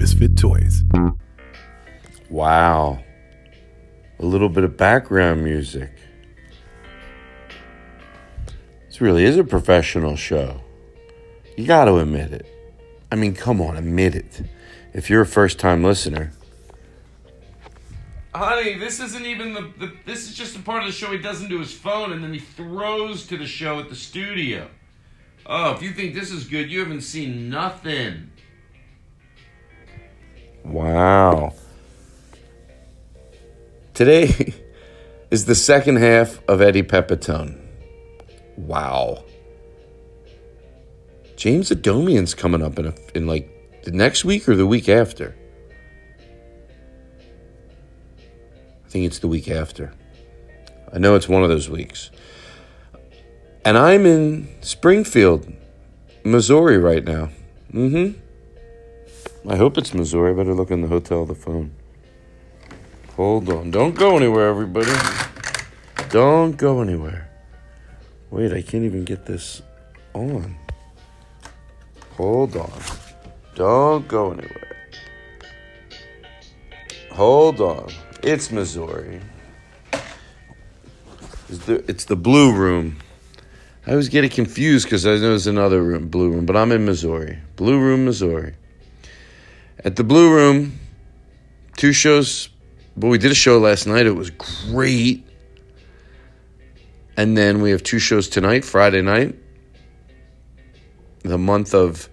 Misfit Toys. Wow. A little bit of background music. This really is a professional show. You got to admit it. I mean, come on, admit it. If you're a first time listener, Honey, this isn't even the, the. This is just a part of the show he doesn't do his phone, and then he throws to the show at the studio. Oh, if you think this is good, you haven't seen nothing. Wow. Today is the second half of Eddie Pepitone. Wow. James Adomian's coming up in a, in like the next week or the week after. I think it's the week after. I know it's one of those weeks. And I'm in Springfield, Missouri right now. Mm hmm. I hope it's Missouri. I better look in the hotel the phone. Hold on. Don't go anywhere, everybody. Don't go anywhere. Wait, I can't even get this on. Hold on. Don't go anywhere. Hold on. It's Missouri. It's the, it's the blue room. I always get it confused because I know there's another room, blue room, but I'm in Missouri. Blue room, Missouri. At the blue room, two shows. But we did a show last night. It was great. And then we have two shows tonight, Friday night. The month of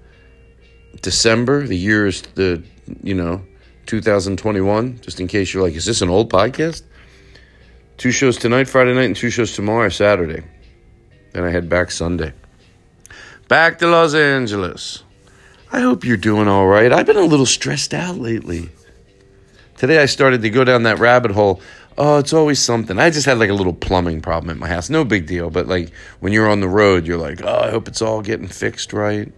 December. The year is the, you know, 2021. Just in case you're like, is this an old podcast? Two shows tonight, Friday night, and two shows tomorrow, Saturday. Then I head back Sunday. Back to Los Angeles. I hope you're doing all right. I've been a little stressed out lately. Today I started to go down that rabbit hole. Oh, it's always something. I just had like a little plumbing problem at my house. No big deal, but like when you're on the road, you're like, oh, I hope it's all getting fixed right.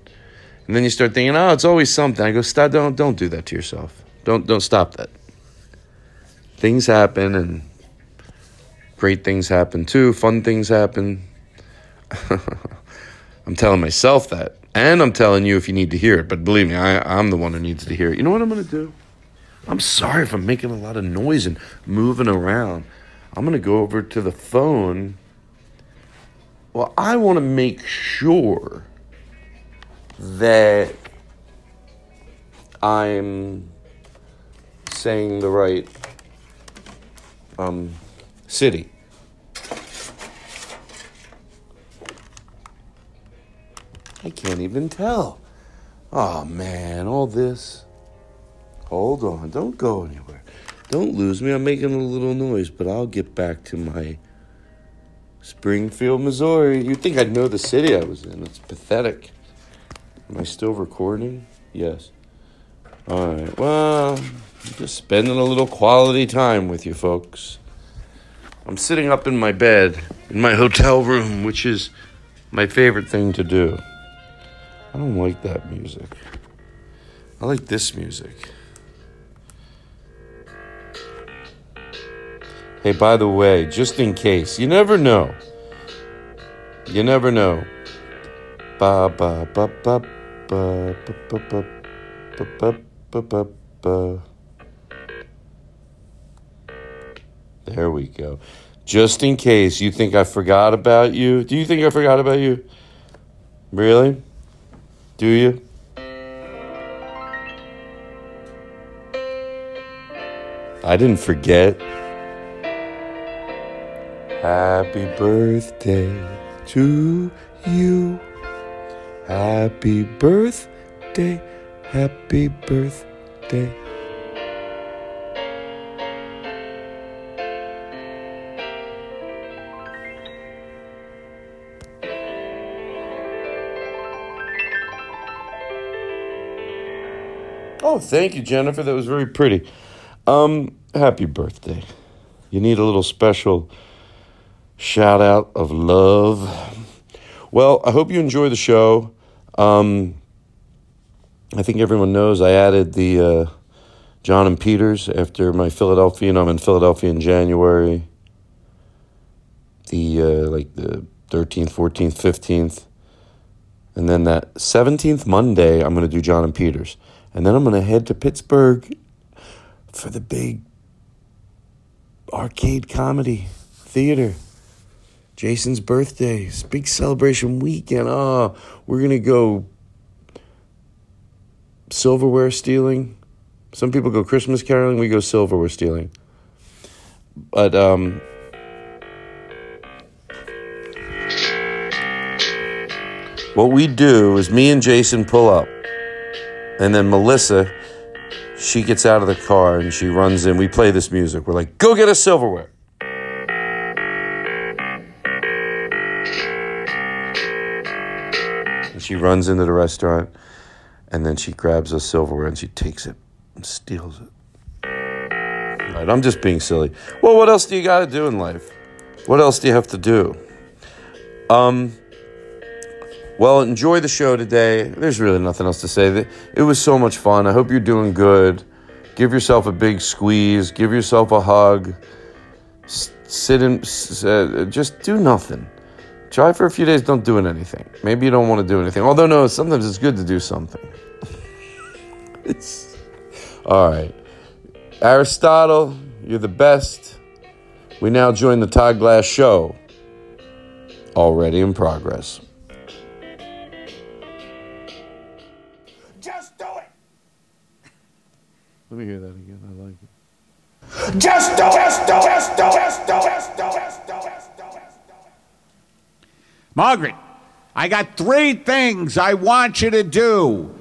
And then you start thinking, oh, it's always something. I go, stop, don't, don't do that to yourself. Don't, don't stop that. Things happen, and great things happen too. Fun things happen. I'm telling myself that, and I'm telling you if you need to hear it. But believe me, I, I'm the one who needs to hear it. You know what I'm gonna do? I'm sorry if I'm making a lot of noise and moving around. I'm going to go over to the phone. Well, I want to make sure that I'm saying the right um, city. I can't even tell. Oh man, all this. Hold on, don't go anywhere. Don't lose me. I'm making a little noise, but I'll get back to my Springfield, Missouri. You'd think I'd know the city I was in. It's pathetic. Am I still recording? Yes. All right. Well, I'm just spending a little quality time with you folks. I'm sitting up in my bed in my hotel room, which is my favorite thing to do. I don't like that music. I like this music. Hey, by the way, just in case, you never know. You never know. Ba ba ba ba ba ba ba ba ba ba ba ba. There we go. Just in case you think I forgot about you. Do you think I forgot about you? Really? Do you? I didn't forget. Happy birthday to you. Happy birthday. Happy birthday. Oh, thank you, Jennifer. That was very pretty. Um, happy birthday. You need a little special shout out of love. Well, I hope you enjoy the show. Um, I think everyone knows I added the uh, John and Peters after my Philadelphia, and I'm in Philadelphia in January. The uh, like the 13th, 14th, 15th. And then that 17th Monday, I'm going to do John and Peters. And then I'm going to head to Pittsburgh for the big arcade comedy theater. Jason's birthday, big celebration weekend. Oh, we're going to go silverware stealing. Some people go Christmas caroling, we go silverware stealing. But um What we do is me and Jason pull up. And then Melissa, she gets out of the car and she runs in. We play this music. We're like, go get us silverware. And she runs into the restaurant and then she grabs us silverware and she takes it and steals it. Right, I'm just being silly. Well, what else do you got to do in life? What else do you have to do? Um, well, enjoy the show today. There's really nothing else to say. It was so much fun. I hope you're doing good. Give yourself a big squeeze. Give yourself a hug. S- sit and uh, just do nothing. Try for a few days. Don't do anything. Maybe you don't want to do anything. Although no, sometimes it's good to do something. it's all right. Aristotle, you're the best. We now join the Todd Glass show. Already in progress. Let me hear that again. I like it. Just do it. Just do it. Just do it. Just do it. Just do it. Just do it. Just do it. Margaret, I got three things I want you to do.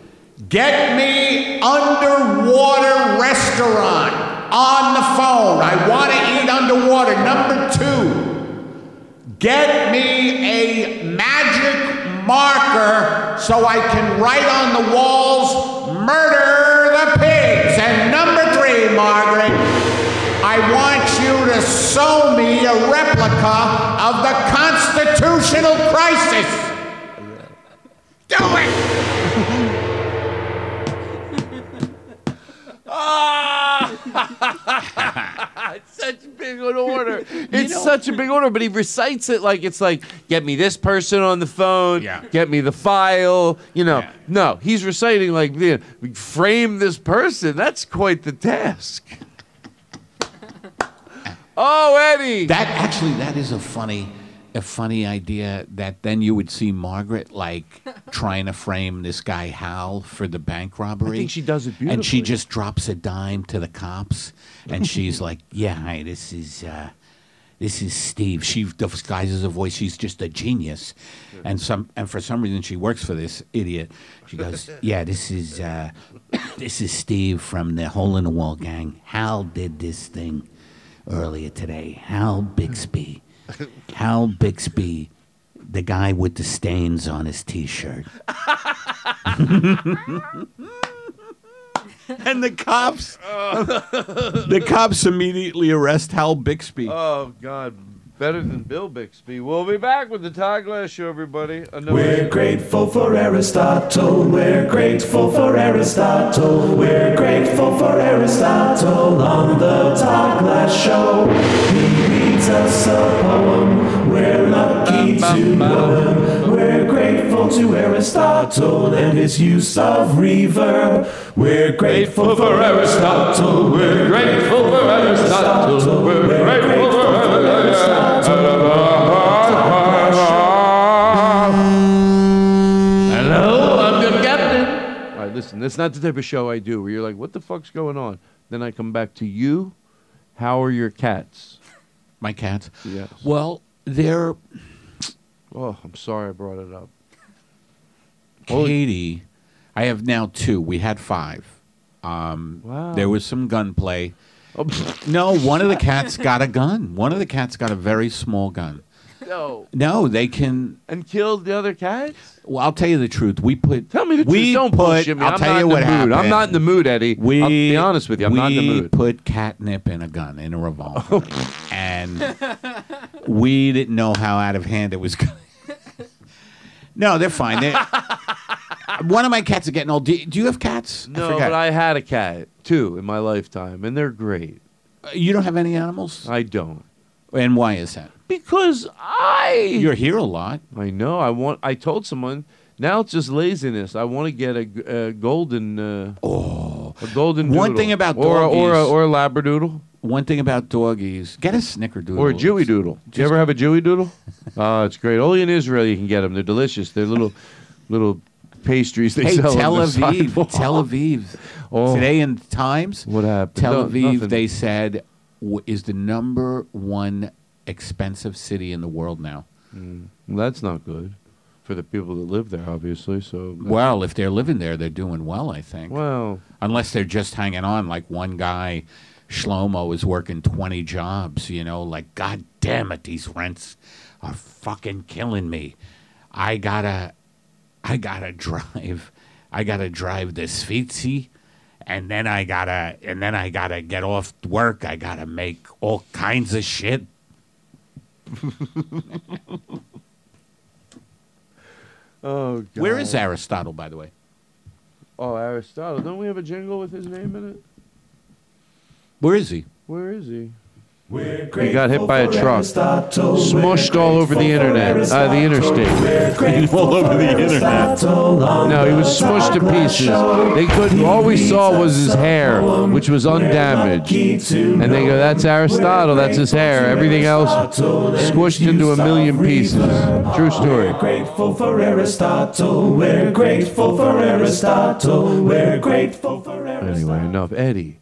Get me underwater restaurant on the phone. I want to eat underwater. Number two, get me a magic marker so I can write on the walls, murder sew me a replica of the constitutional crisis. Do it! Ah! it's such a big order. It's such a big order, but he recites it like it's like, get me this person on the phone, Yeah. get me the file. You know, Yeah. no, he's reciting like, frame this person. That's quite the task. Oh, Eddie. That actually, that is a funny, a funny idea. That then you would see Margaret like trying to frame this guy Hal for the bank robbery. I think she does it beautifully, And she just drops a dime to the cops, and she's like, "Yeah, hi, this is." Uh, this is Steve. She disguises her voice. She's just a genius, and some and for some reason she works for this idiot. She goes, "Yeah, this is uh, this is Steve from the Hole in the Wall gang. Hal did this thing earlier today. Hal Bixby, Hal Bixby, the guy with the stains on his T-shirt." and the cops, the cops immediately arrest Hal Bixby. Oh God, Better than Bill Bixby. We'll be back with the Todd Glass Show, everybody. Another We're grateful for Aristotle. We're grateful for Aristotle. We're grateful for Aristotle on the Todd Glass Show. He reads us a poem. We're lucky to know him. We're grateful to Aristotle and his use of reverb. We're grateful for Aristotle. We're grateful for Aristotle. We're grateful for listen, that's not the type of show I do where you're like, what the fuck's going on? Then I come back to you. How are your cats? My cats? Yes. Well, they're Oh, I'm sorry I brought it up. Katie. I have now two. We had five. Um, Wow. There was some gunplay. Oh, No, one of the cats got a gun. One of the cats got a very small gun. No. No, they can. And killed the other cats? Well, I'll tell you the truth. We put. Tell me the we truth. Don't put, bullshit me. I'll I'm tell not you in what the mood. happened. I'm not in the mood, Eddie. We, I'll be honest with you. I'm not in the mood. put catnip in a gun, in a revolver, and we didn't know how out of hand it was going. no, they're fine. They're, one of my cats are getting old. Do, do you have cats? No, forgot. but I had a cat, too, in my lifetime, and they're great. Uh, you don't have any animals, I don't. And why is that? Because I You're here a lot. I know. I want. I told someone. Now it's just laziness. I want to get a, g- a golden. Uh, oh, a golden. One thing about or a- or a, or a labradoodle One thing about doggies, get a snickerdoodle or a Jewy doodle. Do you ever have a Jewy doodle? Oh, it's great. Only in Israel you can get them. They're delicious. They're little, little pastries they Hey, sell Tel on the Aviv, sidewalk. Tel Aviv. Oh. Today in Times, What happened? Tel No, Aviv, nothing. they said, w- is the number one expensive city in the world now. Mm, well, that's not good for the people that live there, obviously. So Well, if they're living there, they're doing well, I think. well, Unless they're just hanging on. Like one guy, Shlomo, is working 20 jobs, you know, like, God damn it, these rents are fucking killing me. I gotta, I gotta drive, I gotta drive the Svitzi. And then I gotta, and then I gotta get off work. I gotta make all kinds of shit. oh, God. Where is Aristotle, by the way? Oh, Aristotle. Don't we have a jingle with his name in it? Where is he? Where is he? He got hit by a truck, smushed all over the internet, uh, the interstate. all over the internet. No, he was smushed to pieces. They couldn't. All we saw was his hair, which was undamaged. And they go, "That's Aristotle. That's his hair. Everything else squished into a million pieces." True story. We're Grateful for Aristotle. We're grateful for Aristotle. We're grateful for Aristotle. Anyway, enough. Eddie.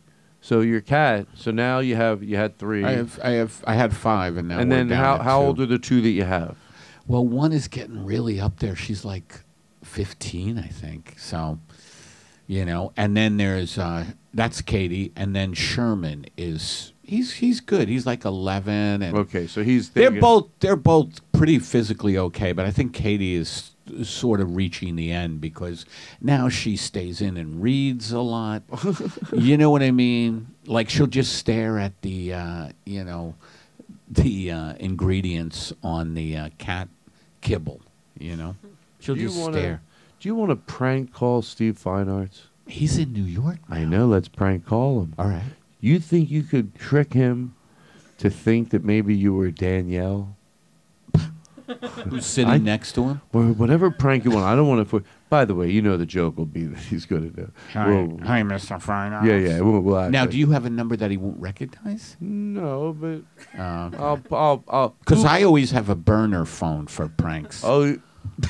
So your cat. So now you have you had three. I have, I have, I had five, and now and then how how old are the two that you have? Well, one is getting really up there. She's like 15, I think. So, you know, and then there's uh that's Katie, and then Sherman is he's he's good. He's like 11 and Okay, so he's they're both they're both pretty physically okay, but I think Katie is sort of reaching the end because now she stays in and reads a lot. you know what I mean? Like she'll just stare at the uh, you know the uh, ingredients on the uh, cat kibble. You know, she'll you just wanna- stare. Do you want to prank call Steve Fine Arts? He's in New York. I know. Let's prank call him. All right. You think you could trick him to think that maybe you were Danielle? Who's sitting I- next to him? Or whatever prank you want. I don't want to. By the way, you know the joke will be that he's going to do. We'll- hi, Mr. Fine. yeah, yeah. We'll, we'll Now, actually- do you have a number that he won't recognize? No, but Uh, I'll. I'll. I'll Because I always have a burner phone for pranks. Oh.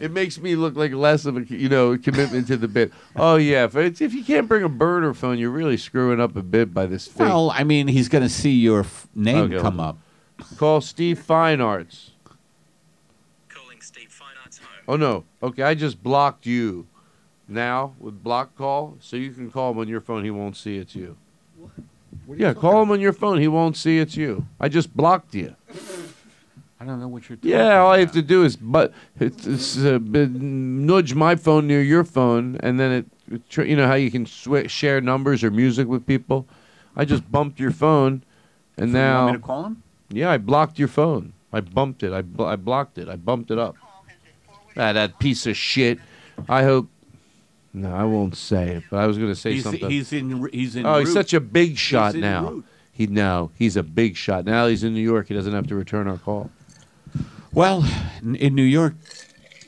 it makes me look like less of a you know commitment to the bit. Oh yeah, if, it's, if you can't bring a burner phone, you're really screwing up a bit by this. Fake. Well, I mean, he's going to see your f- name Okay, come hold up. Call Steve Fine Arts. Calling Steve Fine Arts home. Oh no. Okay, I just blocked you. Now with block call, so you can call him on your phone. He won't see it's you. What? Yeah, call him on your phone. He won't see it's you. I just blocked you. I don't know what you're. Talking Yeah, all I have about. to do is but it's, it's, uh, b- nudge my phone near your phone, and then it, it tr- you know how you can swi share numbers or music with people. I just bumped your phone, And You now, want me to call him? Yeah, I blocked your phone. I bumped it. I, bu- I blocked it. I bumped it up. Ah, that piece of shit. I hope. No, I won't say it. But I was going to say He's, something. he's in. He's in. oh, he's route. such a big shot in now. route. He no, he's a big shot. Now he's in New York. He doesn't have to return our call. Well, in New York,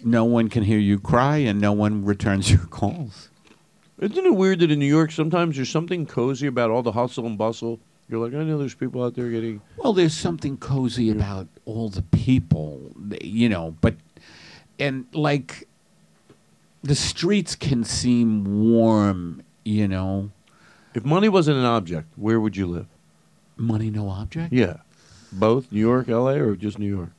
no one can hear you cry, and no one returns your calls. Isn't it weird that in New York sometimes there's something cozy about all the hustle and bustle? You're like, I know there's people out there getting. Well, there's something cozy about all the people, you know, but and like the streets can seem warm, you know. If money wasn't an object, where would you live? Money no object? Yeah, both New York, L.A., or just New York.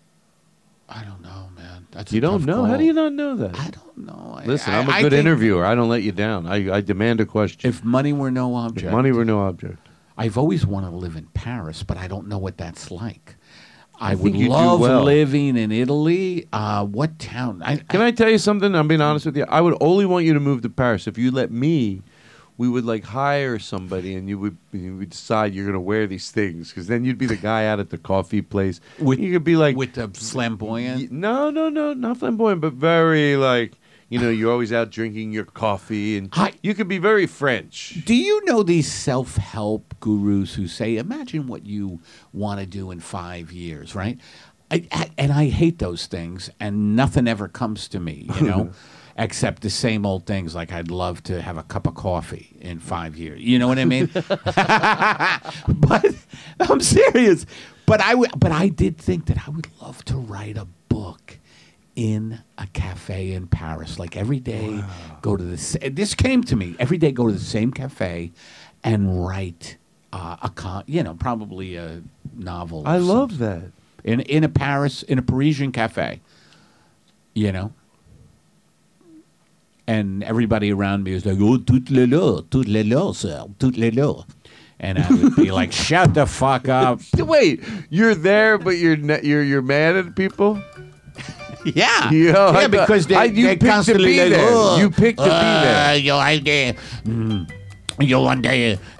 I don't know, man. That's you don't know. How do you not know that? I don't know. I- Listen, I- I'm a I good interviewer. I don't let you down. I, I demand a question. If money were no object, If money were no object, I've always wanted to live in Paris, but I don't know what that's like. I, I would think you do love well. living in Italy. Uh, what town? I, Can I tell you something? I'm being honest with you. I would only want you to move to Paris if you let me. We would like hire somebody, and you would you would decide you're going to wear these things because then you'd be the guy out at the coffee place. With- you could be like with the flamboyant. no, no, no, not flamboyant, but very like you know you're always out drinking your coffee, and Hi. you could be very French. Do you know these self help gurus who say, imagine what you want to do in five years, right? I, I, and I hate those things, and nothing ever comes to me, you know, except the same old things like I'd love to have a cup of coffee in five years. You know what I mean? but I'm serious. But I, w- but I did think that I would love to write a book in a cafe in Paris. Like every day, go to the. sa- This came to me every day. Go to the same cafe, and write uh, a con. You know, probably a novel. I something. love that. in in a Paris in a Parisian cafe. You know. And everybody around me was like, "Oh, tout le là, tout le là, sir, tout le là," and I would be like, "Shut the fuck up!" Wait, you're there, but you're ne- you're you're mad at people. Yeah, I yeah, thought- because they, I- you they picked to constantly be like, there. "Oh, You picked to be there." uh, I did. Mm, you one day.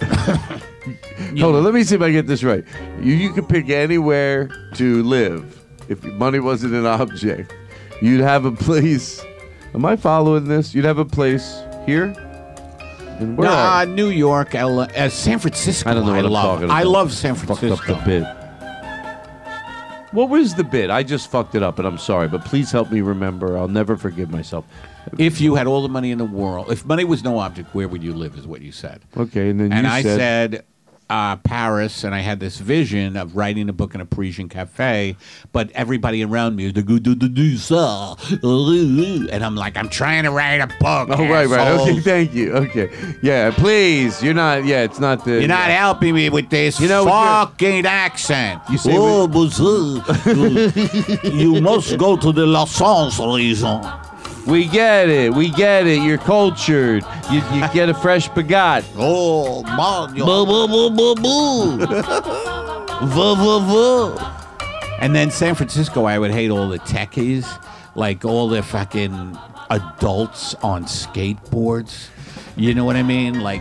Hold on, let me see if I get this right. You you could pick anywhere to live if money wasn't an object. You'd have a place. Am I following this? You'd have a place here. And where Nah, New York, LA, uh, San Francisco. I don't know what I'm love. I love San fucked Francisco. up the bit. What was the bit? I just fucked it up, and I'm sorry. But please help me remember. I'll never forgive myself. If you had all the money in the world, if money was no object, where would you live? Is what you said. Okay, and then and you I said, said uh, Paris, and I had this vision of writing a book in a Parisian cafe, but everybody around me is like, "Do, do, do, do, sir." and I'm like, I'm trying to write a book. "Oh right, right. Okay, thank you. Okay, yeah. Please, you're not. Yeah, it's not the. You're not helping me with this You know, with your- fucking accent. You say oh, bonjour. you must go to the Los Angeles. We get it. We get it. You're cultured. You, you get a fresh bagat. Oh, man. Boo, boo, boo, boo, boo. Vuh, vuh, vuh. And then San Francisco, I would hate all the techies, like all the fucking adults on skateboards. You know what I mean? Like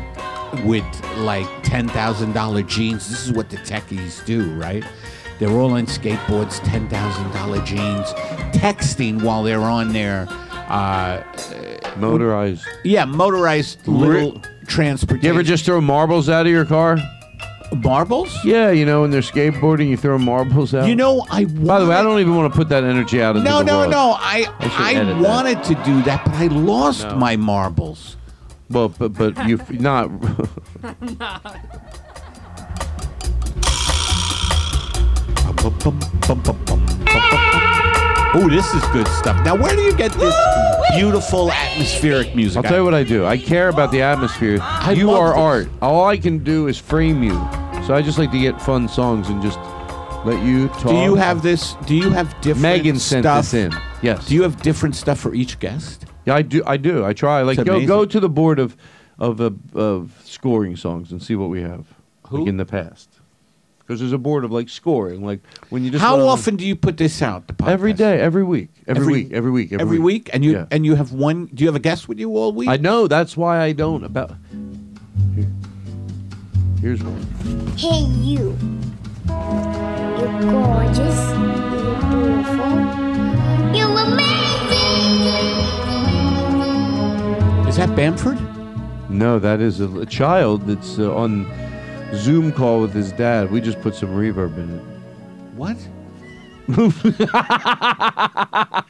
with like ten thousand dollar jeans. This is what the techies do, right? They're all on skateboards, ten thousand dollar jeans, texting while they're on their uh, Motorized. yeah motorized little transportation. You ever just throw marbles out of your car? marbles? Yeah, you know, when they're skateboarding, you throw marbles out. You know, I By the way, I don't even want to put that energy out into No, the no, world. no. I I I, edit that. wanted to do that, but I lost No. my marbles. Well, but but you not. Oh, this is good stuff. Now, where do you get this beautiful atmospheric music? I'll tell you what I do. I care about the atmosphere. you love are this. art. All I can do is frame you. So I just like to get fun songs and just let you talk. Do you have this? Do you have different Megan sent stuff? this in. Yes. Do you have different stuff for each guest? Yeah, I do. I do. I try. Like, It's go amazing. go to the board of of uh, of scoring songs and see what we have. Who? Like in the past. Because there's a board of like scoring. Like when you just How wanna- often do you put this out? The podcast? Every day, every week, every, Every- week, every week, Every week, and you Yeah. and you have one. Do you have a guest with you all week? I know. That's why I don't. About. Here. Here's one. Hey, you. You're gorgeous. You're beautiful. You're amazing. Is that Bamford? No, that is a, a child that's uh, on Zoom call with his dad. We just put some reverb in it. What?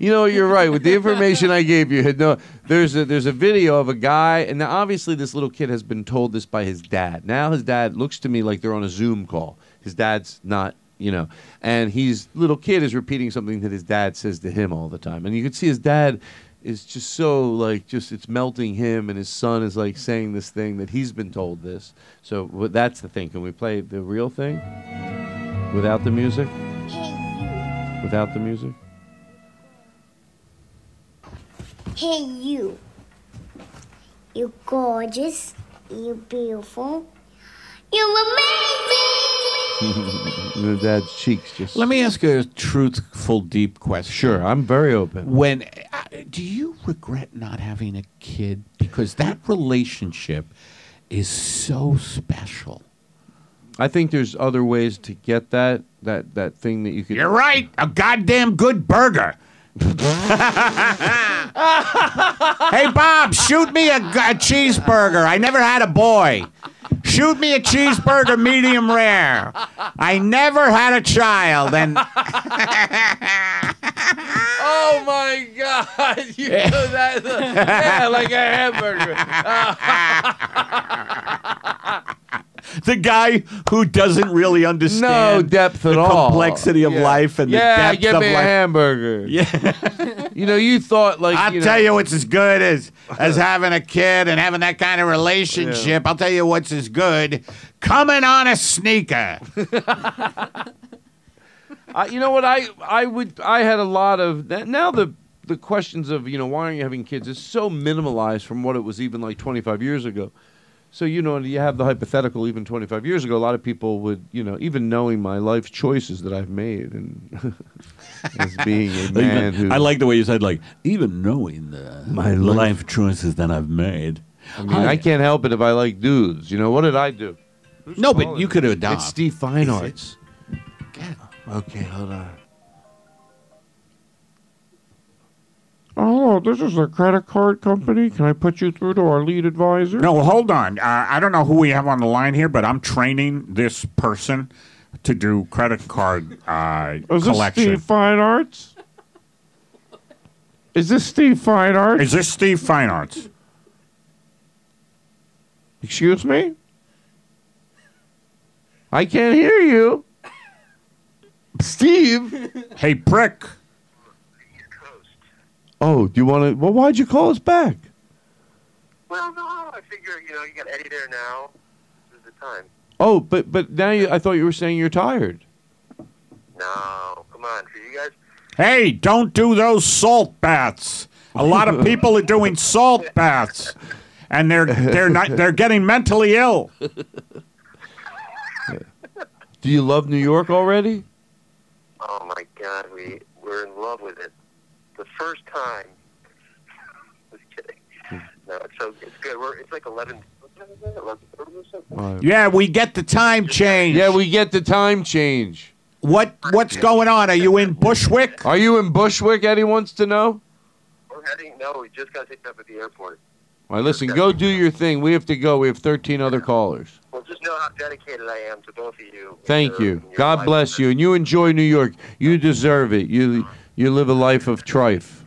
You know, you're right. With the information I gave you, had no, there's a there's a video of a guy, and now obviously this little kid has been told this by his dad. Now his dad looks to me like they're on a Zoom call. His dad's not, you know, and he's little kid is repeating something that his dad says to him all the time, and you can see his dad is just so like just it's melting him, and his son is like saying this thing that he's been told this. So wh- that's the thing. Can we play the real thing without the music? Without the music? Hey, you. You're gorgeous. You're beautiful. You're amazing. the dad's cheeks just. Let me ask a truthful, deep question. Sure, I'm very open. When uh, do you regret not having a kid? Because that relationship is so special. I think there's other ways to get that that that thing that you could. You're right. A goddamn good burger. hey Bob, shoot me a cheeseburger. I never had a boy. Shoot me a cheeseburger, medium rare. I never had a child, and Oh my God! You know that? Uh, yeah, like a hamburger. the guy who doesn't really understand no depth at the all. complexity of Yeah. life and yeah, the depth give of me life. a hamburger. Yeah. you know, you thought like I'll you know, tell you what's as good as as having a kid and having that kind of relationship. I'll tell you what's as good coming on a sneaker. Uh, you know what? I I would I had a lot of that. Now the the questions of you know why aren't you having kids is so minimalized from what it was even like 25 years ago. So you know you have the hypothetical even 25 years ago. A lot of people would you know even knowing my life choices that I've made and as being a man who I like the way you said, like, even knowing the My life, life- choices that I've made. I mean I can't help it if I like dudes. You know what did I do? no, but you could adopt. It's Steve Fine Arts. Okay, hold on. Oh, this is a credit card company. Can I put you through to our lead advisor? No, hold on. Uh, I don't know who we have on the line here, but I'm training this person to do credit card uh, Is this collection. Steve Fine Arts? Is this Steve Fine Arts? Is this Steve Fine Arts? Excuse me? I can't hear you. Steve? Hey, prick. Oh, do you want to? Well, why'd you call us back? Well, no, I figure, you know, you got Eddie there now. This is the time. Oh, but but now you, I thought you were saying you're tired. No, come on, for you guys. Hey, don't do those salt baths. A lot of people are doing salt baths, and they're they're not they're getting mentally ill. Do you love New York already? Oh my God, we we're in love with it. The first time. Just kidding. No, it's so it's good. We're it's like eleven. what time is it? 11:30 or? Yeah, we get the time change. Yeah, we get the time change. What what's going on? Are you in Bushwick? Are you in Bushwick? Eddie wants to know. We're heading. No, we just got picked up at the airport. All right, listen, go do your thing. We have to go. We have 13 other callers. Well, just know how dedicated I am to both of you. Thank you. God bless you, and you enjoy New York. You deserve it. You you live a life of trife.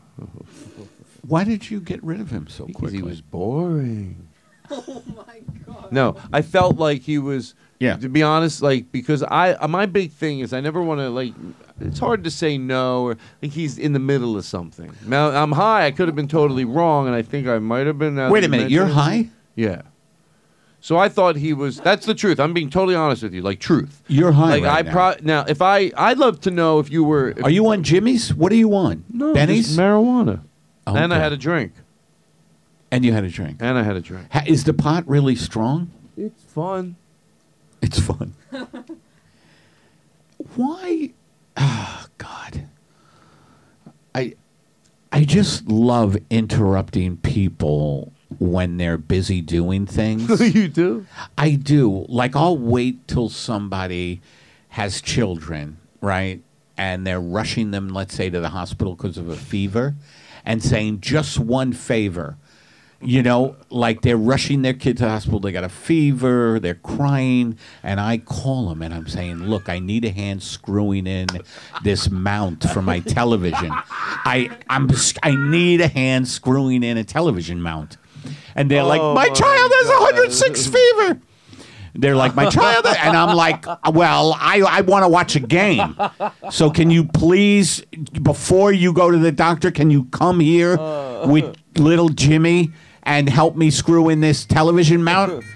Why did you get rid of him so quickly? He was boring. Oh my god. No, I felt like he was. Yeah. To be honest, like because I uh, my big thing is I never want to like. It's hard to say no or like he's in the middle of something. Now I'm high. I could have been totally wrong, and I think I might have been. Wait a minute, you're high? Yeah. So I thought he was. That's the truth. I'm being totally honest with you. Like truth. You're high Like right I now. pro now. If I, I'd love to know if you were. If Are you on Jimmy's? What are you on? No, Benny's? marijuana. Oh, and I had a drink. And you had a drink. And I had a drink. Ha- is the pot really strong? It's fun. It's fun. Why? Oh, God. I I just love interrupting people when they're busy doing things. you do? I do. Like I'll wait till somebody has children, right? And they're rushing them, let's say, to the hospital because of a fever and saying just one favor. You know, like they're rushing their kid to the hospital. They got a fever. They're crying, and I call them and I'm saying, "Look, I need a hand screwing in this mount for my television. I I'm I need a hand screwing in a television mount." And they're like, Oh, "My my child has God. 106 fever." They're like, "My child," and I'm like, "Well, I I want to watch a game. So can you please, before you go to the doctor, can you come here with little Jimmy and help me screw in this television mount?"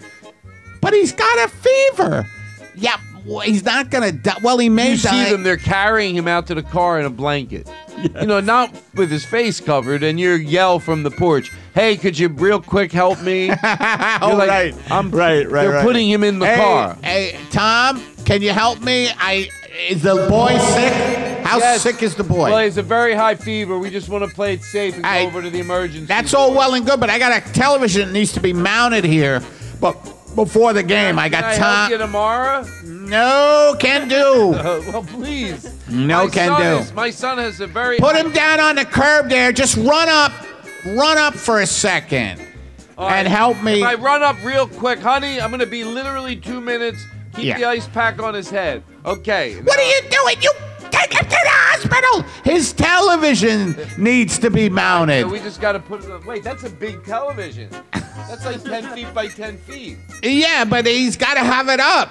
But he's got a fever. Yeah, he's not gonna die. Well, he may You die. see them, they're carrying him out to the car in a blanket. You know, not with his face covered, and you yell from the porch, Hey, could you real quick help me? You're Oh, like, right. I'm right, right. They're right. putting him in the Hey, car. Hey, Tom, can you help me? I is the boy sick? How Yes. sick is the boy? Well, he's a very high fever. We just want to play it safe and I- go over to the emergency. That's all well and good, but I got a television that needs to be mounted here. But before the game, I Can got I help you time. tomorrow? No, can do. Uh, well, please. No my can son do. is- my son has a very Put him down on the curb there. Just run up, run up for a second, All right. and help me. If I run up real quick, honey, I'm going to be literally two minutes. Keep Yeah. the ice pack on his head. Okay. What are you doing? You take him to the hospital. His television needs to be mounted. So we just got to put it. Wait, that's a big television. That's like 10 feet by 10 feet. Yeah, but he's got to have it up.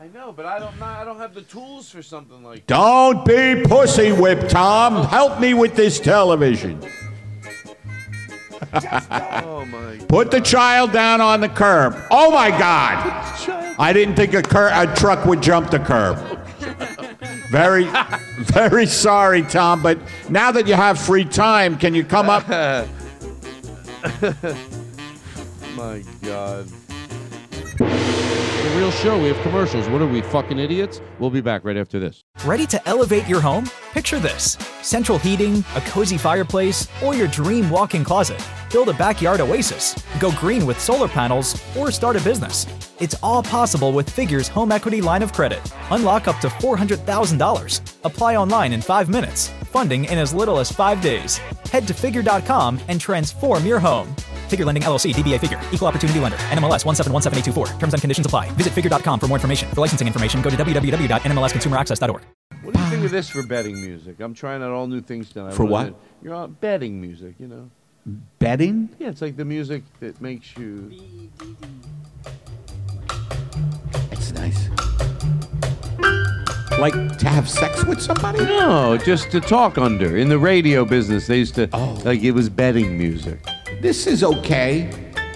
I know, but I don't. I don't have the tools for something like. That. Don't be pussy whipped, Tom. Help me with this television. Oh my. Put the child down on the curb. Oh my God! I didn't think a, cur- a truck would jump the curb. Very, very sorry, Tom. But now that you have free time, can you come up? My God. The real show. We have commercials. What are we, fucking idiots? We'll be back right after this. Ready to elevate your home? Picture this central heating, a cozy fireplace, or your dream walk in closet. Build a backyard oasis, go green with solar panels, or start a business. It's all possible with Figure's home equity line of credit. Unlock up to $400,000. Apply online in five minutes. Funding in as little as five days. Head to figure.com and transform your home. Figure Lending LLC, DBA Figure, Equal Opportunity Lender, NMLS 1717824. Terms and conditions apply. Visit figure.com for more information. For licensing information, go to www.nmlsconsumeraccess.org. What do you think of this for betting music? I'm trying out all new things tonight. For What what? is it? You're on betting music, you know. Betting? Yeah, it's like the music that makes you. It's nice. Like to have sex with somebody? No, just to talk under. In the radio business, they used to Oh. like it was betting music. This is okay.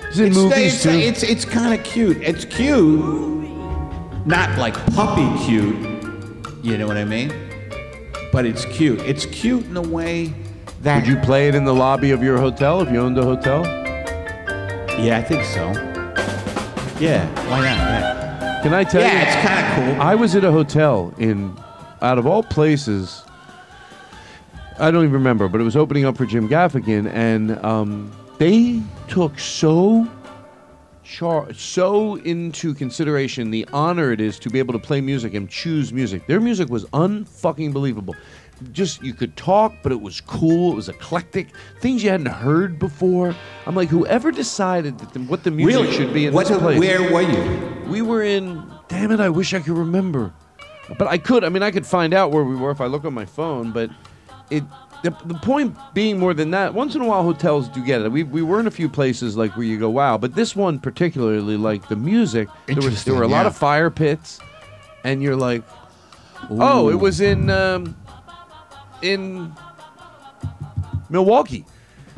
It's in it's, movies it's, too. It's it's kind of cute. It's cute, not like puppy cute. You know what I mean? But it's cute. It's cute in a way that. Would you play it in the lobby of your hotel if you owned a hotel? Yeah, I think so. Yeah, why not? Yeah. Can I tell you? Yeah, it's kind of cool. I was at a hotel in, out of all places, I don't even remember, but it was opening up for Jim Gaffigan, and um, they took so char- so into consideration the honor it is to be able to play music and choose music. Their music was unfucking believable. Just you could talk, but it was cool. It was eclectic. Things you hadn't heard before. I'm like, whoever decided that the, what the music Really? should be in What- this place. where were you? We were in. Damn it! I wish I could remember, but I could. I mean, I could find out where we were if I look on my phone. But it. The, the point being more than that, once in a while hotels do get it. We, we were in a few places like where you go, wow. But this one particularly, like the music, there, was, there were a lot of fire pits, and you're like, oh, it was in um, in Milwaukee,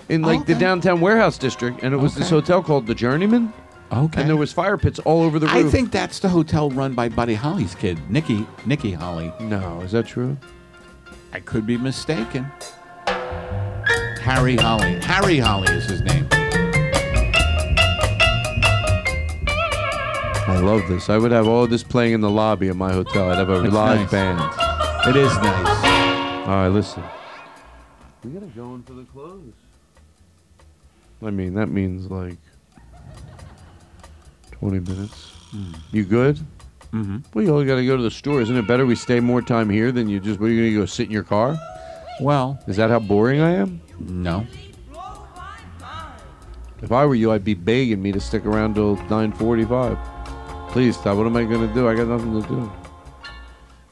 in like the downtown warehouse district, and it was this Okay. hotel called the Journeyman. Okay. And there was fire pits all over the roof. I think that's the hotel run by Buddy Holly's kid, Nikki Nikki Holly. No, is that true? I could be mistaken. Harry Holly. Harry Holly is his name. I love this. I would have all this playing in the lobby of my hotel. I'd have a It's live nice. band. It is nice. All right, listen. We gotta go in for the close. I mean, that means like 20 minutes. Hmm. You good? Mm-hmm. Well, you only got to go to the store. Isn't it better we stay more time here than you just, what are you going to go sit in your car? Well, Is that how boring I am? no. If I were you, I'd be begging me to stick around till 9:45. Please stop. What am I going to do? I got nothing to do. All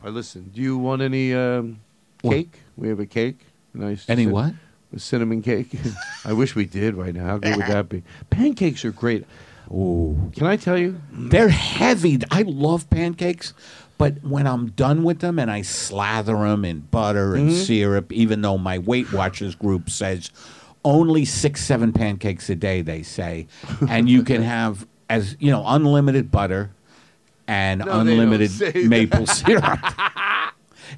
right, listen. Do you want any um, cake? We have a cake. Nice. Any cin- what? A cinnamon cake. I wish we did right now. How good would that be? Pancakes are great. Ooh. Can I tell you? They're heavy. I love pancakes, but when I'm done with them and I slather them in butter and Mhm. syrup, even though my Weight Watchers group says only six, seven pancakes a day, they say, and you can have as you know unlimited butter and No, they don't unlimited say maple syrup.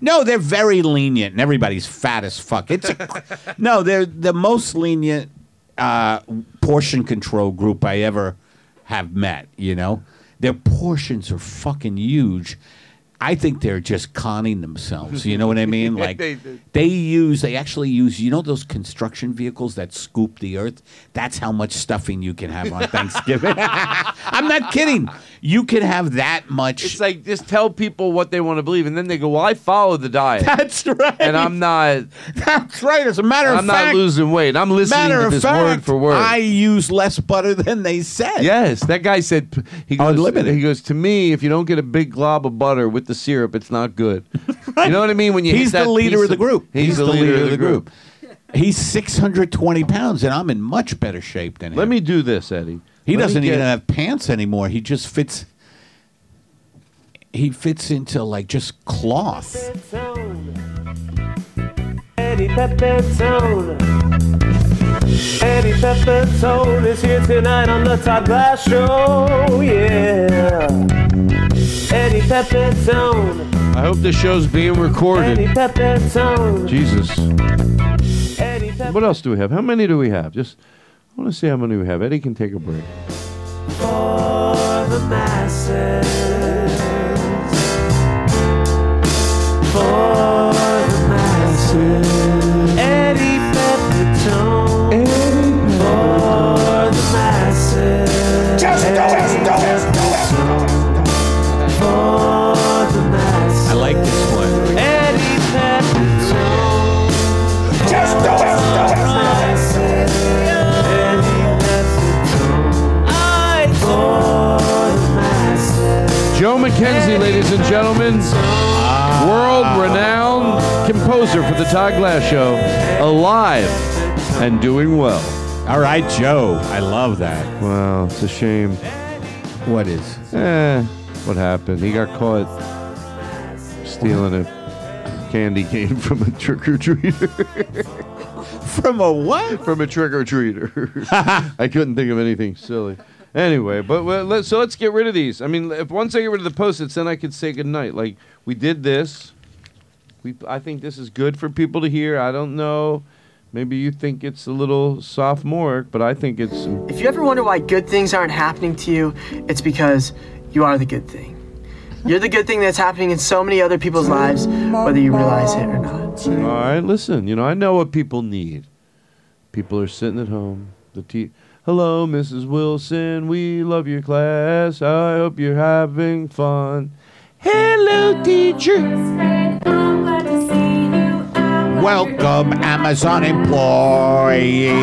No, they're very lenient, and everybody's fat as fuck. It's a, no, they're the most lenient uh, portion control group I ever have met. You know, their portions are fucking huge. I think they're just conning themselves. You know what I mean? Like They they use, they actually use, you know, those construction vehicles that scoop the earth. That's how much stuffing you can have on Thanksgiving. I'm not kidding. You can have that much. It's like just tell people what they want to believe, and then they go, "Well, I follow the diet." That's right. And I'm not. That's right. As a matter of fact, I'm not losing weight. I'm listening matter to this fact, word for word. I use less butter than they said. Yes, that guy said he goes. Unlimited. He goes to me. If you don't get a big glob of butter with the syrup, it's not good. You know what I mean? When you He's the leader of the group. He's, the, leader, of the group. He's 620 pounds, and I'm in much better shape than him. Let me do this, Eddie. He Let doesn't even have pants anymore. He just fits. He fits into like just cloth. Eddie Pepitone. Eddie Pepitone is here tonight on the Todd Glass Show. Yeah. Eddie Pepitone. I hope this show's being recorded. Eddie Pepitone. Jesus. What else do we have? How many do we have? Just I want to see how many we have. Eddie can take a break. For the masses. For the masses. McKenzie, ladies and gentlemen, world-renowned composer for the Todd Glass Show, alive and doing well. All right, Joe. I love that. Wow, it's a shame. What is? Eh, what happened? He got caught stealing a candy cane from a trick or treater. From a what? from a trick or treater. I couldn't think of anything silly. Anyway, but well, let, so let's get rid of these. I mean, if once I get rid of the post-its, then I could say goodnight. Like we did this. We I think this is good for people to hear. I don't know. Maybe you think it's a little sophomoric, but I think it's If you ever wonder why good things aren't happening to you, it's because you are the good thing. You're the good thing that's happening in so many other people's lives, whether you realize it or not. All right, listen. You know, I know what people need. People are sitting at home. The te- Hello, Mrs. Wilson. We love your class. I hope you're having fun. Hello, teacher. Welcome, Amazon employees.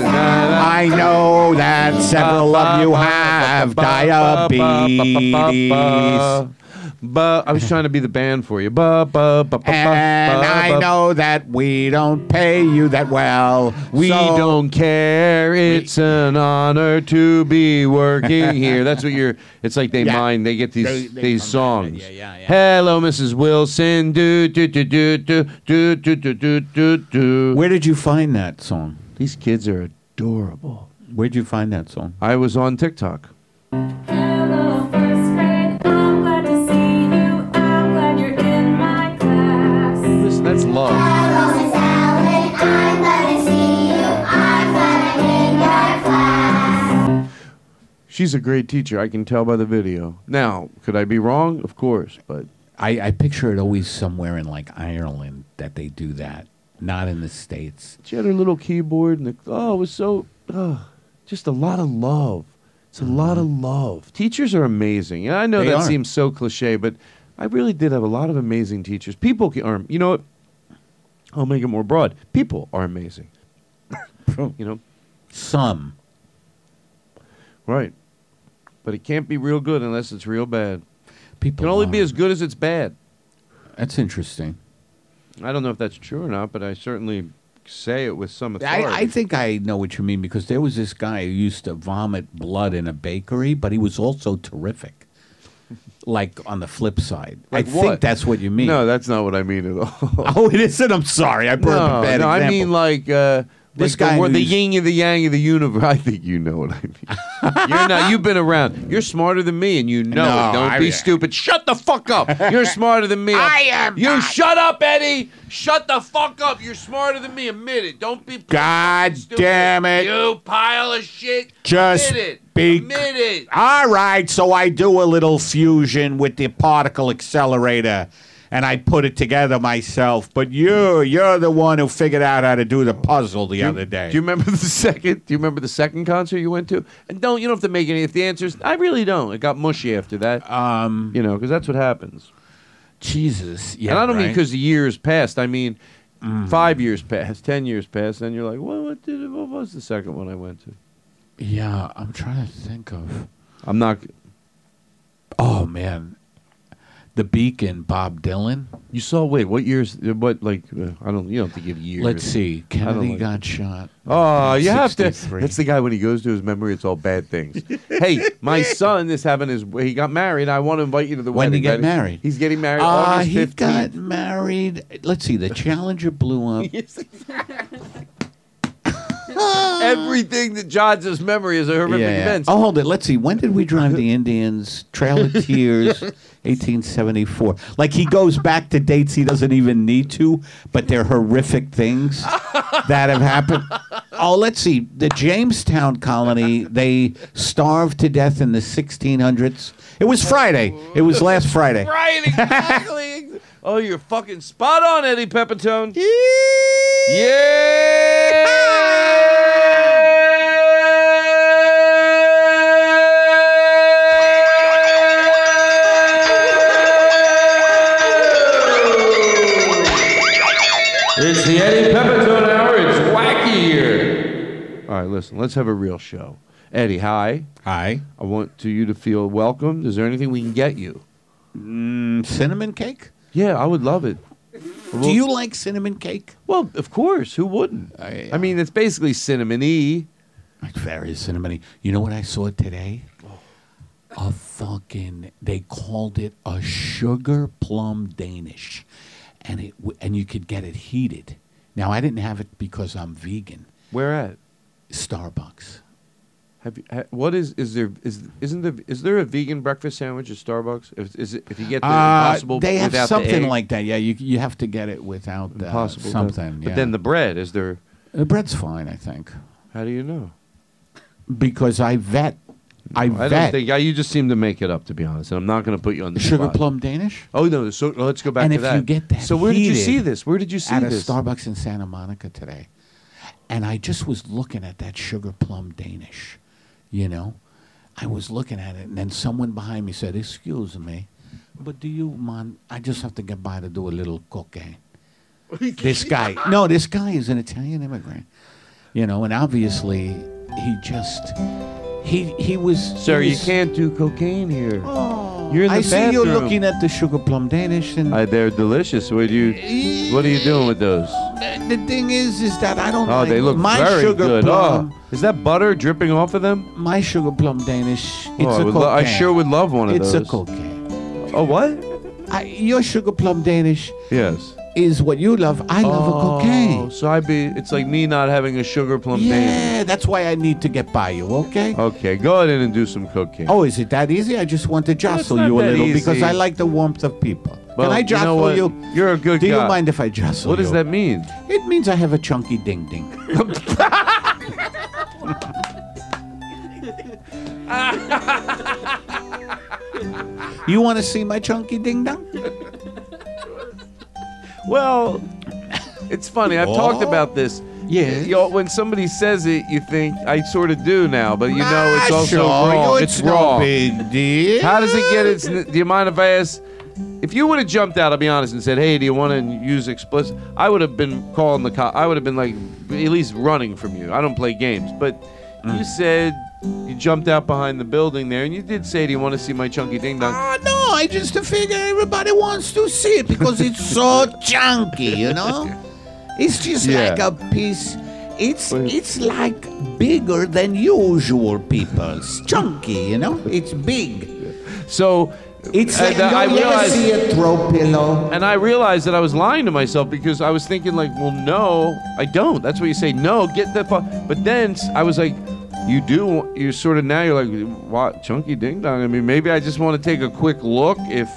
I know that several of you have diabetes. Ba, I was trying to be the band for you. Ba, ba, ba, ba, And ba, I ba. know that we don't pay you that well. We so- don't care. It's an honor to be working here. That's what you're. It's like they Yeah. mind. They get these They- they these songs. Yeah, yeah, yeah. Hello, Mrs. Wilson. Do do do do do do do do do do do. Where did you find that song? These kids are adorable. Where'd you find that song? I was on TikTok. That's love. She's a great teacher. I can tell by the video. Now, could I be wrong? Of course, but I, I picture it always somewhere in like Ireland that they do that, not in the states. she had her little keyboard, and the, oh, it was so uh, just a lot of love. It's a lot of love. Teachers are amazing. And I know They that are. seems so cliche, but I really did have a lot of amazing teachers. People are, you know what? I'll make it more broad. People are amazing. you know? Some. Right. But it can't be real good unless it's real bad. People can only be as good as it's bad. That's interesting. I don't know if that's true or not, but I certainly say it with some authority. I, I think I know what you mean because there was this guy who used to vomit blood in a bakery, but he was also terrific. Like on the flip side, Like I what? think that's what you mean. No, that's not what I mean at all. oh, it isn't. I'm sorry. I brought up a bad no, I mean like uh, This like guy the, the yin and the yang of the universe. I think you know what I mean. You're not. You've been around. You're smarter than me, and you know No, it. Don't I- be stupid. Shut the fuck up. You're smarter than me. I am You not. shut up, Eddie. Shut the fuck up. You're smarter than me. Admit it. Don't be. God stupid. damn it. You pile of shit. Just Admit it. be- Admit it. All right, so I do a little fusion with the particle accelerator and I put it together myself. But you, you're the one who figured out how to do the puzzle the other day. Do you remember the second? Do you remember the second concert you went to? And don't you don't have to make any. If the answers, I really don't. It got mushy after that. Um, you know, because that's what happens. Jesus, yeah. and I don't mean right? Mm. because the years passed. I mean five years passed, ten years passed, and you're like, well, what did? What was the second one I went to? Yeah, I'm trying to think of. I'm not. Oh man, the Beacon, Bob Dylan. You saw? Wait, what years? What like? Uh, I don't. You don't have to give years. Let's see. I don't Kennedy like- got shot. Oh, you have to. 63. That's the guy when he goes to his memory, it's all bad things. hey, my son is having his. He got married. I want to invite you to the When wedding. did he get buddy. married? He's getting married Ah, August he got married. Let's see. The Challenger blew up. Everything that jogs his memory is a horrific Yeah, yeah. event. Oh, hold it. Let's see. When did we drive the Indians? Trail of Tears, 1874. Like he goes back to dates he doesn't even need to, but they're horrific things that have happened. Oh, let's see. The Jamestown colony, they starved to death in the 1600s. It was Friday. It was last Friday. Right, exactly. oh, you're fucking spot on, Eddie Pepitone. It's right, listen. Let's have a real show. Eddie, hi. Hi. I want to you to feel welcomed. Is there anything we can get you? Mm, cinnamon cake? Yeah, I would love it. Do you like cinnamon cake? Well, of course. Who wouldn't? I, mean, it's basically cinnamony. Like, very cinnamony. You know what I saw today? A fucking. They called it a sugar plum Danish, and it w- and you could get it heated. Now I didn't have it because I'm vegan. Where at? Starbucks. Have you, ha, what is is there is isn't there is there a vegan breakfast sandwich at Starbucks? If is it if you get the Uh, impossible they have the something egg? like that. Yeah, you you have to get it without uh, Impossible, something. But then the bread is there? the bread's fine, I think, How do you know? because I vet. I I vet don't think. I, you just seem to make it up, to be honest. And I'm not going to put you on the sugar spot. plum Danish. Oh no! So let's go back and to if that. you get that, so where did you see this? Where did you see at this? a Starbucks in Santa Monica today, and I just was looking at that sugar plum Danish. You know, I was looking at it, and then someone behind me said, "Excuse me, but do you mind? I just have to get by to do a little cocaine." this guy, no, this guy is an Italian immigrant. You know, and obviously he just he he was. Sir, he you can't do cocaine here. Oh. You're in the I see you bathroom. looking at the sugar plum Danish, and Uh, they're delicious. What do you? What are you doing with those? the thing is, is that I don't. Oh, like they look my very sugar good. plum. Oh, is that butter dripping off of them? My sugar plum Danish. It's oh, I, a would lo- I sure would love one of those. It's those. a cocaine. Oh, what? I, your sugar plum Danish Yes. Is what you love. I love a oh, cocaine. Oh, so I be. It's like me not having a sugar plum. Yeah, that's why I need to get by you. Okay. Okay, go ahead and do some cocaine. Oh, is it that easy? I just want to jostle not you a that little because easy. I like the warmth of people. Well, Can I you know jostle what? you? You're a good Do you mind if I jostle What you? does that mean? It means I have a chunky ding ding. you want to see my chunky ding dong? Well, it's funny. I've talked about this. Yeah. Know, when somebody says it, you think I sort of do now, but you know it's also wrong. it's It's, wrong. How does it get its? Do you mind if I ask? If you would have jumped out, I'll be honest, and said, "Hey, do you want to use explicit?" I would have been calling the cop. I would have been like, at least running from you. I don't play games, but Mm. you said you jumped out behind the building there, and you did say, "Do you want to see my chunky ding dong?" Ah, no, I just to figure everybody wants to see it because it's so chunky, you know? It's just Yeah. like a piece. It's it's like bigger than usual people's. Chunky, you know? It's big. So It's like and, uh, you I realized- see a throw pillow. And I realized that I was lying to myself because I was thinking like, well, no, I don't. That's what you say. No, get the fuck. But then I was like, you do. You're sort of now. You're like, what? Chunky ding dong. I mean, maybe I just want to take a quick look if.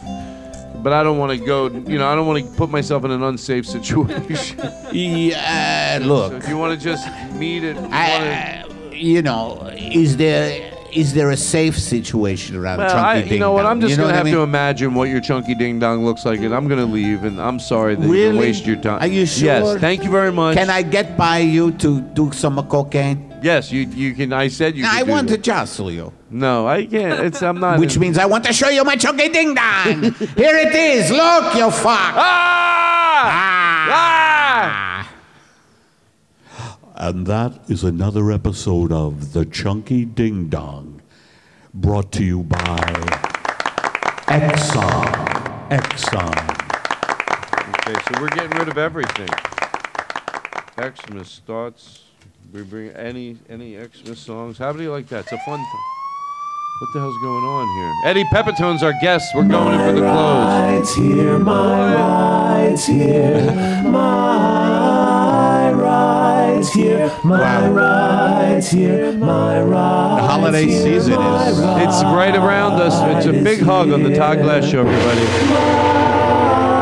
But I don't want to go. You know, I don't want to put myself in an unsafe situation. Yeah, look. So if you want to just meet it, I, you know, is there is there a safe situation around Well, chunky I, ding you know what? dong? I'm just You know gonna what I have mean? to imagine what your chunky ding dong looks like, and I'm gonna leave. And I'm sorry that you Really? waste your time. Are you sure? Yes. Thank you very much. Can I get by you to do some cocaine? Yes, you you can. I said you. Can I could do want to that. jostle you. No, I can't. It's I'm not. Which means I want to show you my chunky ding dong. Here it is. Look, you fuck. Ah! And that is another episode of The Chunky Ding Dong, brought to you by Exxon. Exxon. Okay, so we're getting rid of everything. Xmas starts. We bring any any Xmas songs. How do you like that? It's a fun. thing. what the hell's going on here? Eddie Pepitone's our guest. We're going in for the close. Rides here, my rides here, my rides here, my rides here, my rides. The holiday here, season is. It's right around us. It's a big hug on the Todd Glass Show, everybody.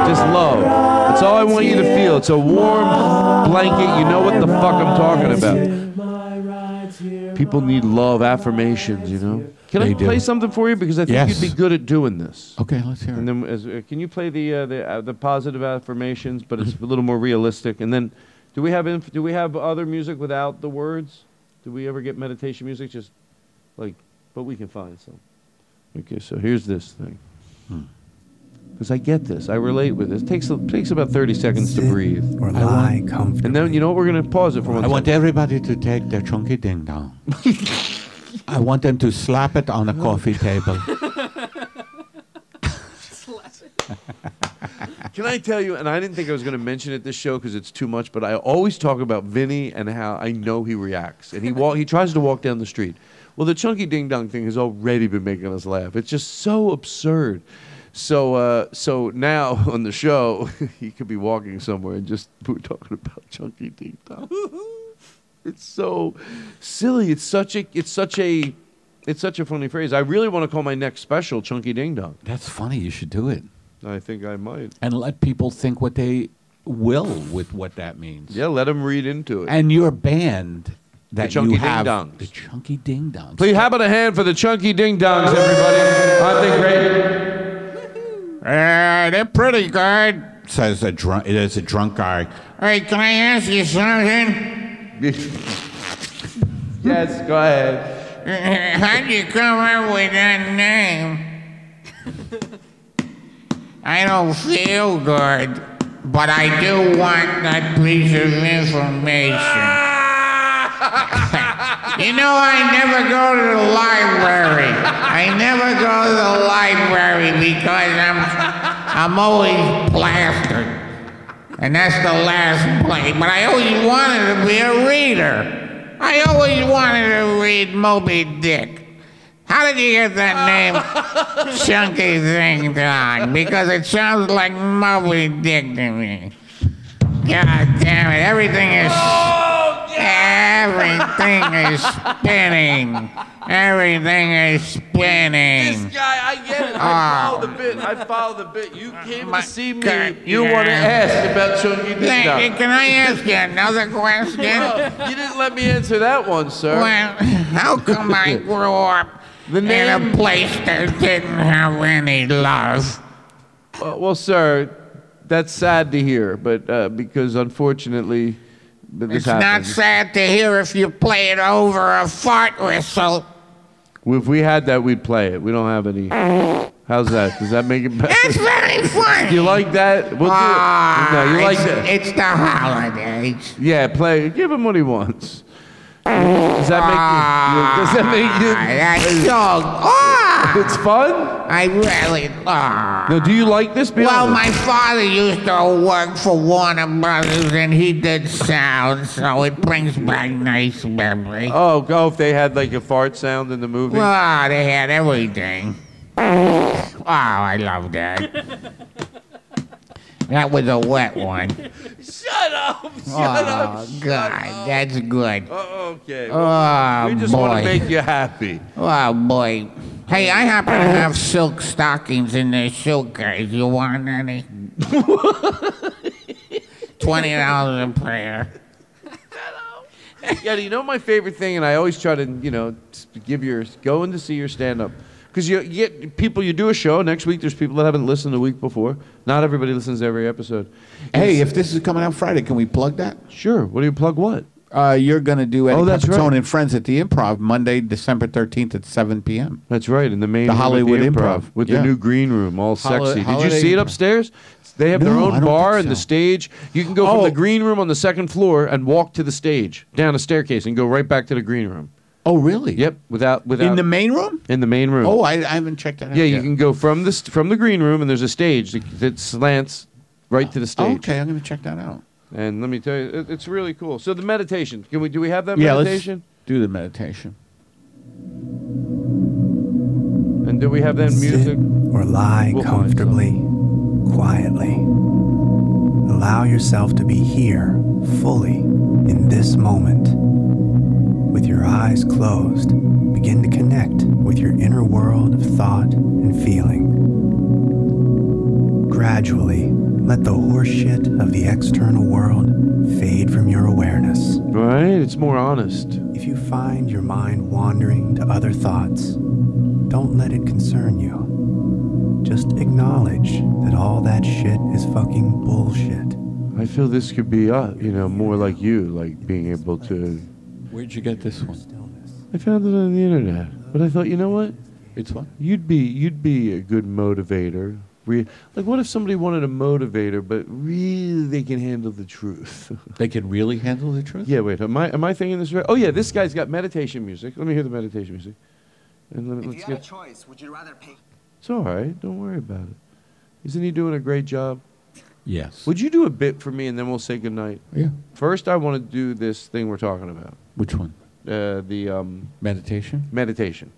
Just love. That's all I want you to feel. It's a warm blanket. You know what the fuck I'm talking about. People need love, affirmations, you know? Can I play something for you? Because I think Yes. you'd be good at doing this. Okay, let's hear it. And then, as, uh, can you play the uh, the uh, the positive affirmations, but it's a little more realistic? And then, do we have inf- do we have other music without the words? Do we ever get meditation music? Just like, but we can find some. Okay, so here's this thing. Because I get this, I relate with this. It takes it takes about thirty seconds to breathe. Or lie comfortably. And then you know what? We're gonna pause it for one I want second. everybody to take their chunky ding dong. I want them to slap it on a coffee table. Can I tell you? And I didn't think I was going to mention it this show because it's too much. But I always talk about Vinny and how I know he reacts, and he walk, he tries to walk down the street. Well, the chunky ding dong thing has already been making us laugh. It's just so absurd. So, uh, so now on the show, he could be walking somewhere and just we're talking about chunky ding dong. it's so silly. It's such a. It's such a. It's such a funny phrase. I really want to call my next special "Chunky Ding Dong." That's funny. You should do it. I think I might. And let people think what they will with what that means. Yeah, let them read into it. And your band that Chunky you Ding have, Dongs. the Chunky Ding Dongs. Please, how about a hand for the Chunky Ding Dongs, everybody? Aren't they great? Uh, they're pretty good, says a drunk. It is a drunk guy. Hey, can I ask you something? yes, go ahead. How'd you come up with that name? I don't feel good, but I do want that piece of information. you know, I never go to the library. I never go to the library because I'm, I'm always plastered. And that's the last place. But I always wanted to be a reader. I always wanted to read Moby Dick. How did you get that name, Chunky Ding Dong? Because it sounds like Moby Dick to me. God damn it, everything is. Everything is spinning. Everything is spinning. This guy, I get it. I Ah. follow the bit. I follow the bit. You came My to see me. God, You want to ask about Chunky Ding Dong. Can I ask you another question? Well, you didn't let me answer that one, sir. Well, how come I grew up The in a place that didn't have any love? Uh, well, sir, that's sad to hear, but uh, because unfortunately, this It's not sad to hear if you play it over a fart whistle. If we had that, we'd play it. We don't have any. How's that? Does that make it better? It's very funny. You like that? We'll do Ah, it. No, you like that? It's the holidays. Yeah, play. Give him what he wants. Does that make you? Does that make you? That's so. Ah, It's fun. I really. Ah. No, do you like this? Be Well, honest. my father used to work for Warner Brothers, and he did sound, so it brings back nice memories. Oh, go if they had like a fart sound in the movie. Well, they had everything. Oh, I love that. That was a wet one. Shut up! Shut oh, up! God, that's good. Oh, okay. Oh, we just boy. want to make you happy. Oh, boy. Hey, I happen to have silk stockings in the suitcase. You want any? Twenty dollars a pair. yeah, you know my favorite thing, and I always try to, you know, give your go in to see your stand up. Because you, you get people, you do a show. Next week, there's people that haven't listened the week before. Not everybody listens to every episode. Hey, if this is coming out Friday, can we plug that? Sure. What do you plug? What? Uh, you're going to do Eddie Oh, that's right. and Friends at the Improv Monday, December 13th at 7 p.m. That's right, in the main The room Hollywood the Improv. with Yeah. the new green room, all sexy. Did you see it upstairs? They have their No, I own bar think and the stage. You can go from Oh. the green room on the second floor and walk to the stage down a staircase and go right back to the green room. Oh, really? Yep, without without In the main room? in the main room. Oh, I, I haven't checked that out. yeah, you can go from the st- from the green room and there's a stage that, that slants right to the Oh, stage. okay, I'm going to check that out. And let me tell you, it, it's really cool. So the meditation. Can we do we have that Yeah, let's meditation? do the meditation. And do we have that music? or lie We'll find comfortably, quietly. Allow yourself to be here fully in this moment. With your eyes closed, begin to connect with your inner world of thought and feeling. Gradually, let the horseshit of the external world fade from your awareness. Right? It's more honest. If you find your mind wandering to other thoughts, don't let it concern you. Just acknowledge that all that shit is fucking bullshit. I feel this could be, uh, you know, more like you, like being able to. Where'd you get this one? I found it on the internet, but I thought, you know what? It's what? You'd be, you'd be a good motivator. Re- like, what if somebody wanted a motivator, but really they can handle the truth? They can really handle the truth? yeah. Wait, am I, am I thinking this right? Oh yeah, this guy's got meditation music. Let me hear the meditation music. And let, let's get. choice, would you rather pay? It's all right. Don't worry about it. Isn't he doing a great job? Yes. Would you do a bit for me, and then we'll say goodnight? Yeah. First, I want to do this thing we're talking about. Which one? Uh, the um, Meditation? meditation.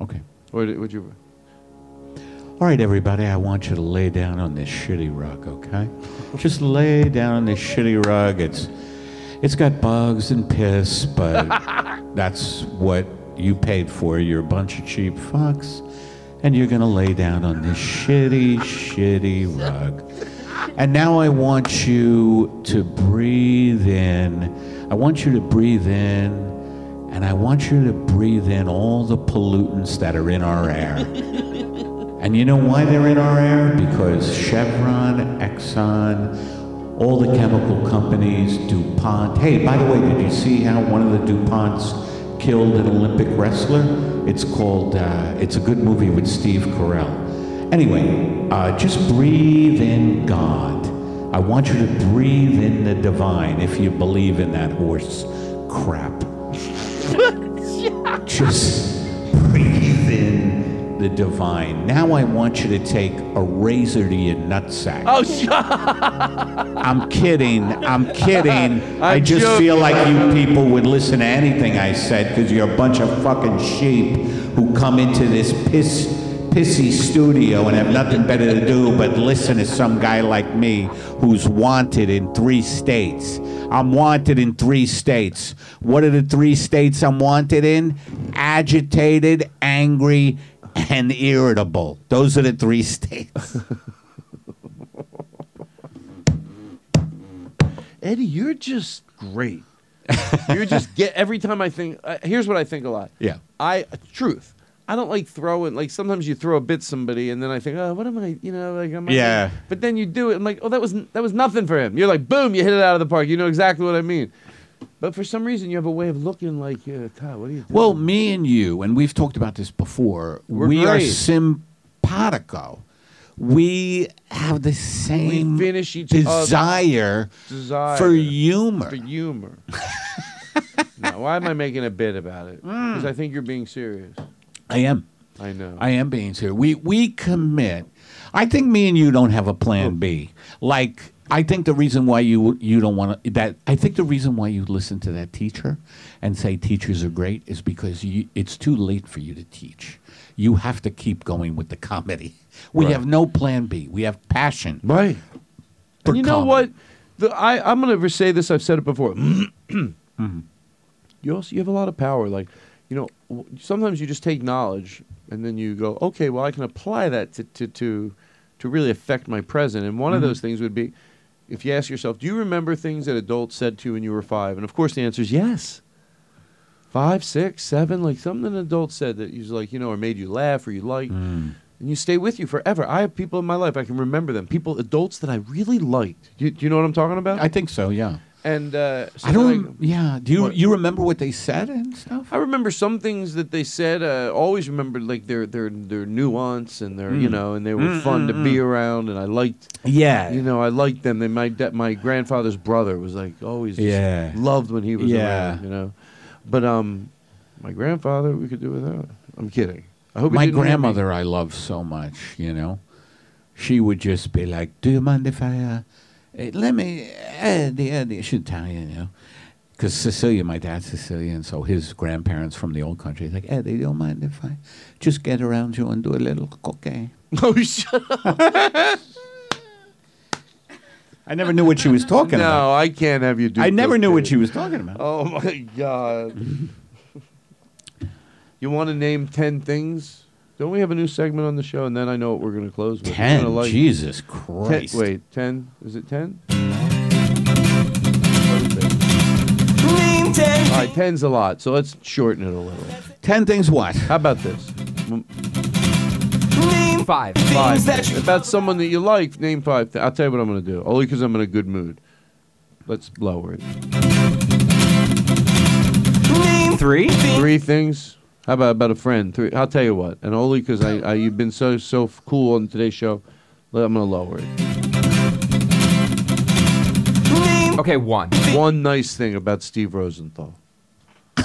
Okay. Or would you? All right, everybody, I want you to lay down on this shitty rug, okay? Just lay down on this shitty rug. It's it's got bugs and piss, but that's what you paid for. You're a bunch of cheap fucks. And you're gonna lay down on this shitty, shitty rug. And now I want you to breathe in. I want you to breathe in, and I want you to breathe in all the pollutants that are in our air. And you know why they're in our air? Because Chevron, Exxon, all the chemical companies, DuPont. Hey, by the way, did you see how one of the DuPonts killed an Olympic wrestler? It's called, uh, it's a good movie with Steve Carell. Anyway, uh, just breathe in God. I want you to breathe in the divine if you believe in that horse crap. Just breathe the divine. Now I want you to take a razor to your nutsack. Oh, shut I'm kidding. I'm kidding. I I'm just joking. feel like you people would listen to anything I said because you're a bunch of fucking sheep who come into this piss, pissy studio and have nothing better to do but listen to some guy like me who's wanted in three states. I'm wanted in three states. What are the three states I'm wanted in? Agitated, angry, and irritable. Those are the three states. Eddie, you're just great. you're just get every time I think. Uh, here's what I think a lot. Yeah. I truth. I don't like throwing. Like sometimes you throw a bit somebody, and then I think, oh, what am I? You know, like am I? Yeah. But then you do it. I'm like, oh, that was that was nothing for him. You're like, boom, you hit it out of the park. You know exactly what I mean. But for some reason, you have a way of looking like, uh, Todd, what are you doing? Well, me and you, and we've talked about this before, We're we are great. simpatico. We have the same finish each desire, Desire for humor. For humor. now, why am I making a bit about it? Mm. Because I think you're being serious. I am. I know. I am being serious. We we commit. I think me and you don't have a plan B. Like I think the reason why you you don't want to that I think the reason why you listen to that teacher and say teachers are great is because you, it's too late for you to teach. You have to keep going with the comedy. We Right. have no plan B. We have passion. Right. And you know what? The, I, I'm going to say this. I've said it before. You also you have a lot of power. Like, you know, w- sometimes you just take knowledge and then you go, okay, well, I can apply that to to to, to really affect my present. And one of Mhm. those things would be, if you ask yourself, do you remember things that adults said to you when you were five? And of course, the answer is yes. Five, six, seven, like something an adult said that you was like, you know, or made you laugh or you liked, Mm. and you stay with you forever. I have people in my life I can remember them, people, adults that I really liked. Do you, do you know what I'm talking about? I think so. Yeah. And uh, so I don't. yeah. Do you What? you remember what they said and stuff? I remember some things that they said. Uh, always remembered like their their their nuance and their you Mm. know, and they were Mm, fun to mm, be mm. around, and I liked. Yeah. you know, I liked them. They my da- my grandfather's brother was like always Yeah. loved when he was Yeah. around. You know, but um, my grandfather we could do without. I'm kidding. I hope my didn't hear me. grandmother I love so much, you know. She would just be like, "Do you mind if I uh, let me Eddie Eddie?" She's Italian, you know. Because Sicilia, my dad's Sicilian, so his grandparents from the old country. He's like, eh, Eddie, do you mind if I just get around you and do a little cocaine? Oh, shut up. I never knew what she was talking no, about. No, I can't have you do. I never knew what she was talking about. Oh my god. you want to name ten things? Don't we have a new segment on the show? And then I know what we're going to close with. 10? like- Jesus Ten- Christ. wait, ten? Is it ten? Name ten. All right, ten's a lot, so let's shorten it a little. Ten things what? How about this? Mm. Name Five. Five. things that you About someone that you like, name five. Th- I'll tell you what I'm going to do. Only because I'm in a good mood. Let's lower it. name Three. Three things. How about about a friend? Three. I'll tell you what. And only because I, I you've been so so cool on today's show, I'm gonna lower it. Okay, one. One nice thing about Steve Rosenthal.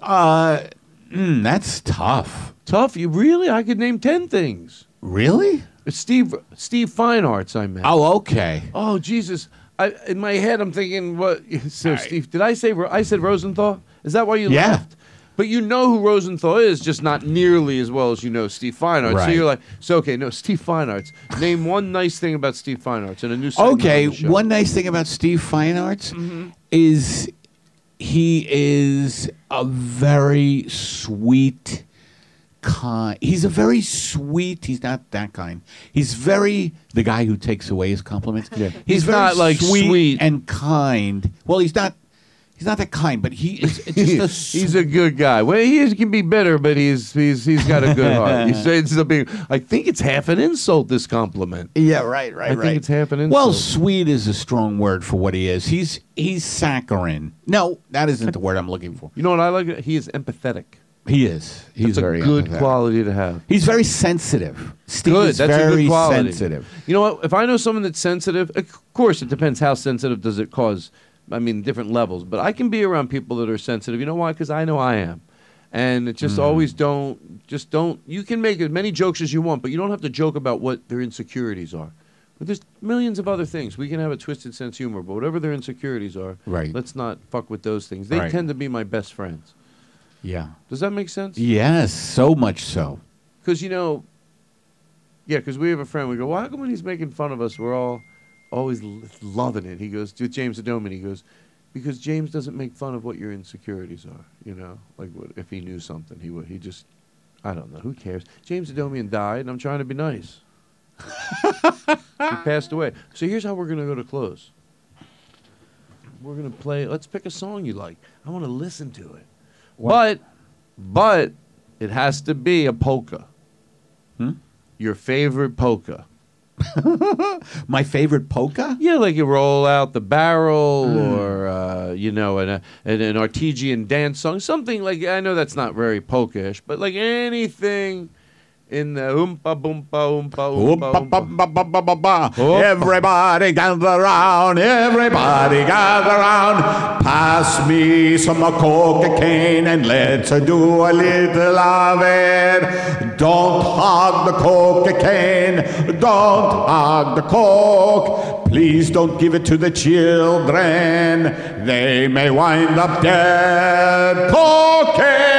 Uh, mm, that's tough. Tough. You really? I could name ten things. Really? Steve Steve Fine Arts. I meant. Oh, okay. Oh Jesus! I, in my head, I'm thinking, what? So Steve, did I say Ro- I said Rosenthal? Is that why you Yeah. laughed? But you know who Rosenthal is, just not nearly as well as you know Steve Fine Arts. So you're like, so okay, no, Steve Fine Arts. Name one nice thing about Steve Fine Arts in a new Okay, on. Mm-hmm. one nice thing about Steve Fine Arts is he is a very sweet, kind. He's a very sweet. He's not that kind. He's very the guy who takes away his compliments. Yeah. He's, He's very not, like, sweet. and kind. Well, he's not. He's not that kind, but he is just a he's a good guy. Well, he is, can be bitter, but he's he's he's got a good heart. He says being. I think it's half an insult. This compliment. Yeah, right, right, I right. think it's half an insult. Well, sweet is a strong word for what he is. He's he's saccharine. No, that isn't the word I'm looking for. you know what I like? He is empathetic. He is. He's That's very a good empathetic. quality to have. He's very sensitive. Steve good. is That's a very good quality. sensitive. You know what? If I know someone that's sensitive, of course it depends how sensitive does it cause. I mean, different levels. But I can be around people that are sensitive. You know why? Because I know I am. And it Mm. just always don't, just don't. You can make as many jokes as you want, but you don't have to joke about what their insecurities are. But there's millions of other things. We can have a twisted sense of humor, but whatever their insecurities are, Right. let's not fuck with those things. They Right. tend to be my best friends. Yeah. Does that make sense? Yes, so much so. Because you know, yeah, because we have a friend. We go, well, how come when he's making fun of us, we're all always loving it? He goes to James Adomian. He goes, because James doesn't make fun of what your insecurities are. You know, like what, if he knew something, he would. He just, I don't know. Who cares? James Adomian died, and I'm trying to be nice. he passed away. So here's how we're gonna go to close. We're gonna play. Let's pick a song you like. I want to listen to it. But but it has to be a polka. Hmm? Your favorite polka. My favorite polka? Yeah, like you roll out the barrel, Mm. or uh, you know, an, an an artesian dance song, something like. I know that's not very polka-ish, but like anything in the oompa boompa oompa oompa. oompa. oompa. Everybody gather round, everybody gather round. Pass me some cocaine and let's do a little of it. Don't hog the cocaine, don't hog the coke. Please don't give it to the children, they may wind up dead. Cocaine!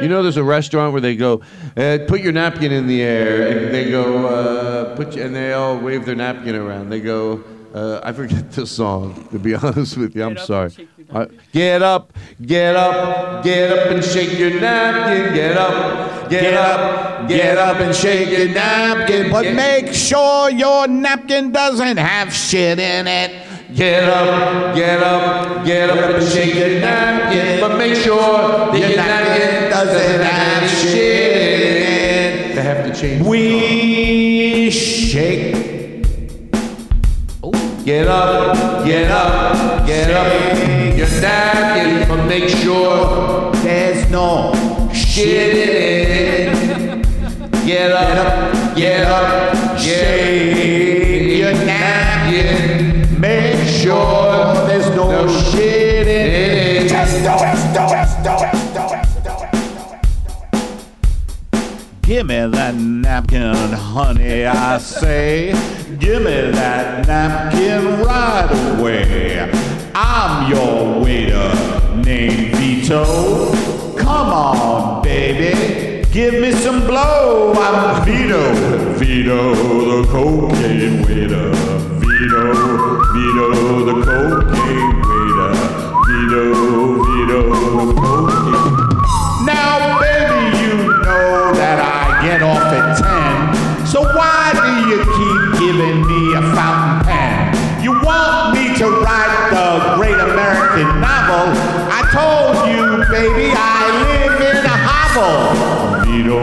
You know, there's a restaurant where they go, uh, put your napkin in the air, and they go, uh, put, you, and they all wave their napkin around. They go, uh, I forget the song. To be honest with you, I'm sorry. Uh, get up, get up, get up and shake your napkin. Get up, get, up, Get up and shake your napkin, but make sure your napkin doesn't have shit in it. Get up, get up, get up and shake your napkin, but make sure that your napkin doesn't have shit in it. They have to change. We shake. Get up, get up, get up your napkin, but make sure there's no shit in it. Get up, get up, shake your napkin. Make sure there's no, shit in it. Testo, testo, testo, Give me that napkin, honey, I say. Give me that napkin right away. I'm your waiter named Vito. Come on, baby. Give me some blow. I'm Vito. Vito, the cocaine waiter. Vito, Vito, the cocaine waiter. Vito, Vito, the cocaine. Now, baby, you know that I off at 10. So why do you keep giving me a fountain pen? You want me to write the great American novel? I told you, baby, I live in a hovel. Vito,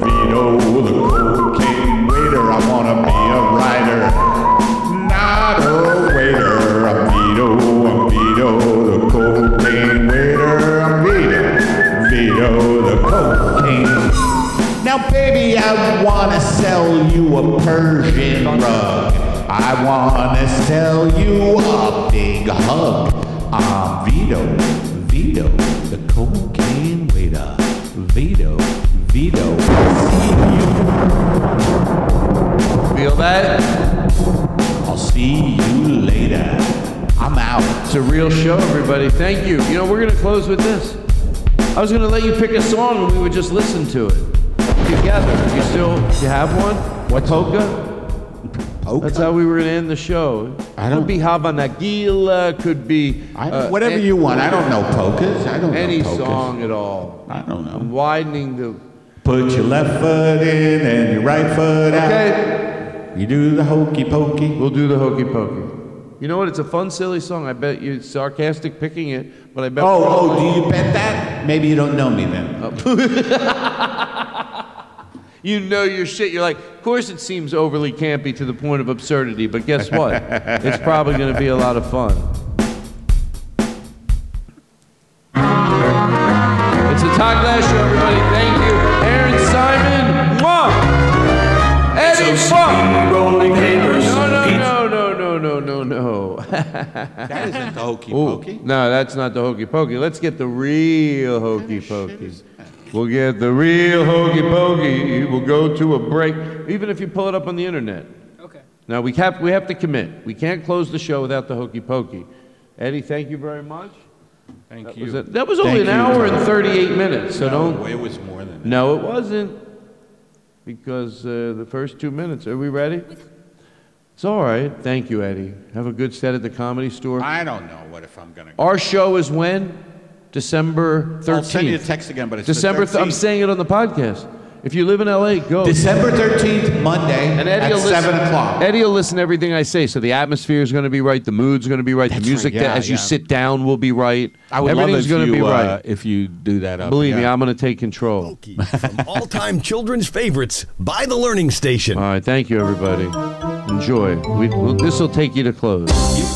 Vito, the cocaine waiter, I wanna be Now, baby, I wanna sell you a Persian rug. I wanna sell you a big hug. I'm Vito, Vito, the cocaine waiter. Vito, Vito, see you. Feel that? I'll see you later. I'm out. It's a real show, everybody. Thank you. You know, we're to close with this. I was to let you pick a song and we would just listen to it together. You still, you have one? What polka? That's how we were going to end the show. I don't. Could be Hava Nagila, could be. uh, whatever an- you want. I don't know polkas. I don't know Any polkas. song at all. I don't know. I'm widening the. Put your left foot in and your right foot out. Okay. You do the hokey pokey. We'll do the hokey pokey. You know what? It's a fun, silly song. I bet you're sarcastic picking it, but I bet. Oh, oh, do you bet that? Maybe you don't know me then. You know your shit. You're like, of course it seems overly campy to the point of absurdity, but guess what? it's probably going to be a lot of fun. It's the Todd Glass Show, everybody. Thank you. Aaron Simon. Mwah! Eddie Funk. Rolling papers. No, no, no, no, no, no, no, no. That isn't the hokey Ooh, pokey. No, that's not the hokey pokey. Let's get the real hokey pokey. We'll get the real hokey pokey. We'll go to a break, even if you pull it up on the internet. Okay. Now we have we have to commit. We can't close the show without the hokey pokey. Eddie, thank you very much. Thank That you. was, it. That was only Thank an you. hour and 38 minutes, so No, don't. it was more than that. No, it wasn't. Because uh, the first two minutes. Are we ready? It's all right. Thank you, Eddie. Have a good set at the comedy store. I don't know what if I'm gonna. Our show is when? December 13th. I'll send you a text again, but it's the December. th- I'm saying it on the podcast. If you live in LA, go. December 13th, Monday And Eddie at will listen, 7 o'clock. Eddie will listen to everything I say. So the atmosphere is going to be right, the mood's going to be right, That's the music right, yeah, that, as you sit down will be right. I would Everything's love if going to you, be uh, right. if you do that up. Believe me. I'm going to take control. All-time children's favorites by the Learning Station. All right, thank you, everybody. Enjoy. We, we'll, this will take you to close.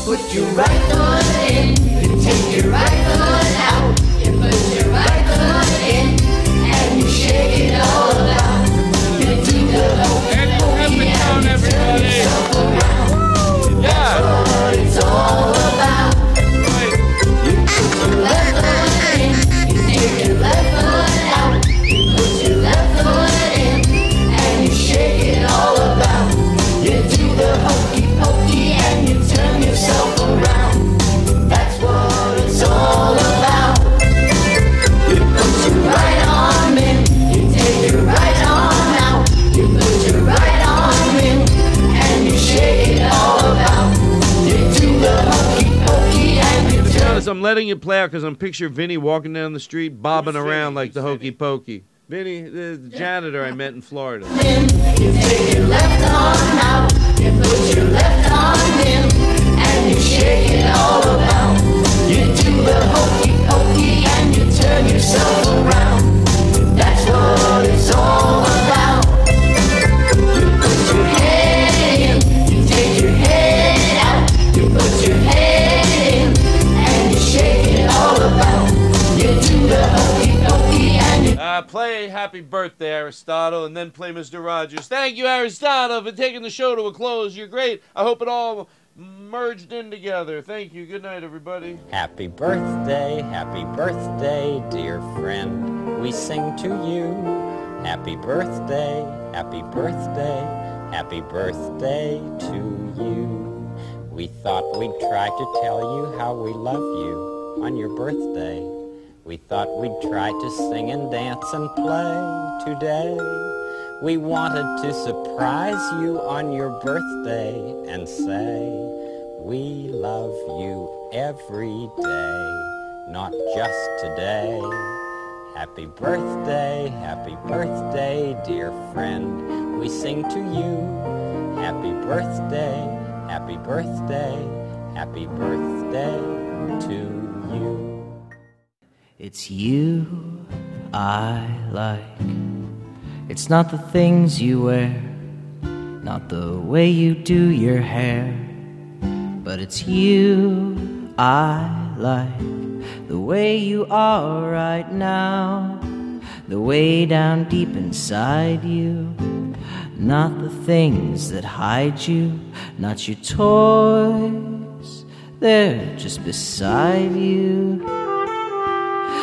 Put your right foot in, you take your right foot out. I'm letting it play out because I'm picturing Vinny walking down the street, bobbing around like the hokey pokey. Vinny, the the janitor I met in Florida. You take your left arm Uh, play Happy Birthday, Aristotle, and then play Mr. Rogers. Thank you, Aristotle, for taking the show to a close. You're great. I hope it all merged in together. Thank you. Good night, everybody. Happy birthday, happy birthday, dear friend. We sing to you. Happy birthday, happy birthday, happy birthday to you. We thought we'd try to tell you how we love you on your birthday. We thought we'd try to sing and dance and play today. We wanted to surprise you on your birthday and say, we love you every day, not just today. Happy birthday, happy birthday, dear friend. We sing to you. Happy birthday, happy birthday, happy birthday to. It's you I like. It's not the things you wear, not the way you do your hair, but it's you I like. The way you are right now, the way down deep inside you. Not the things that hide you, not your toys, they're just beside you.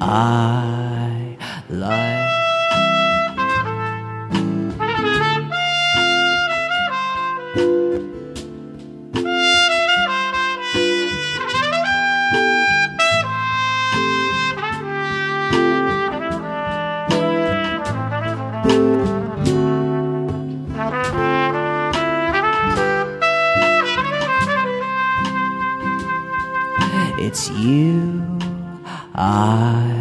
I like. It's you I.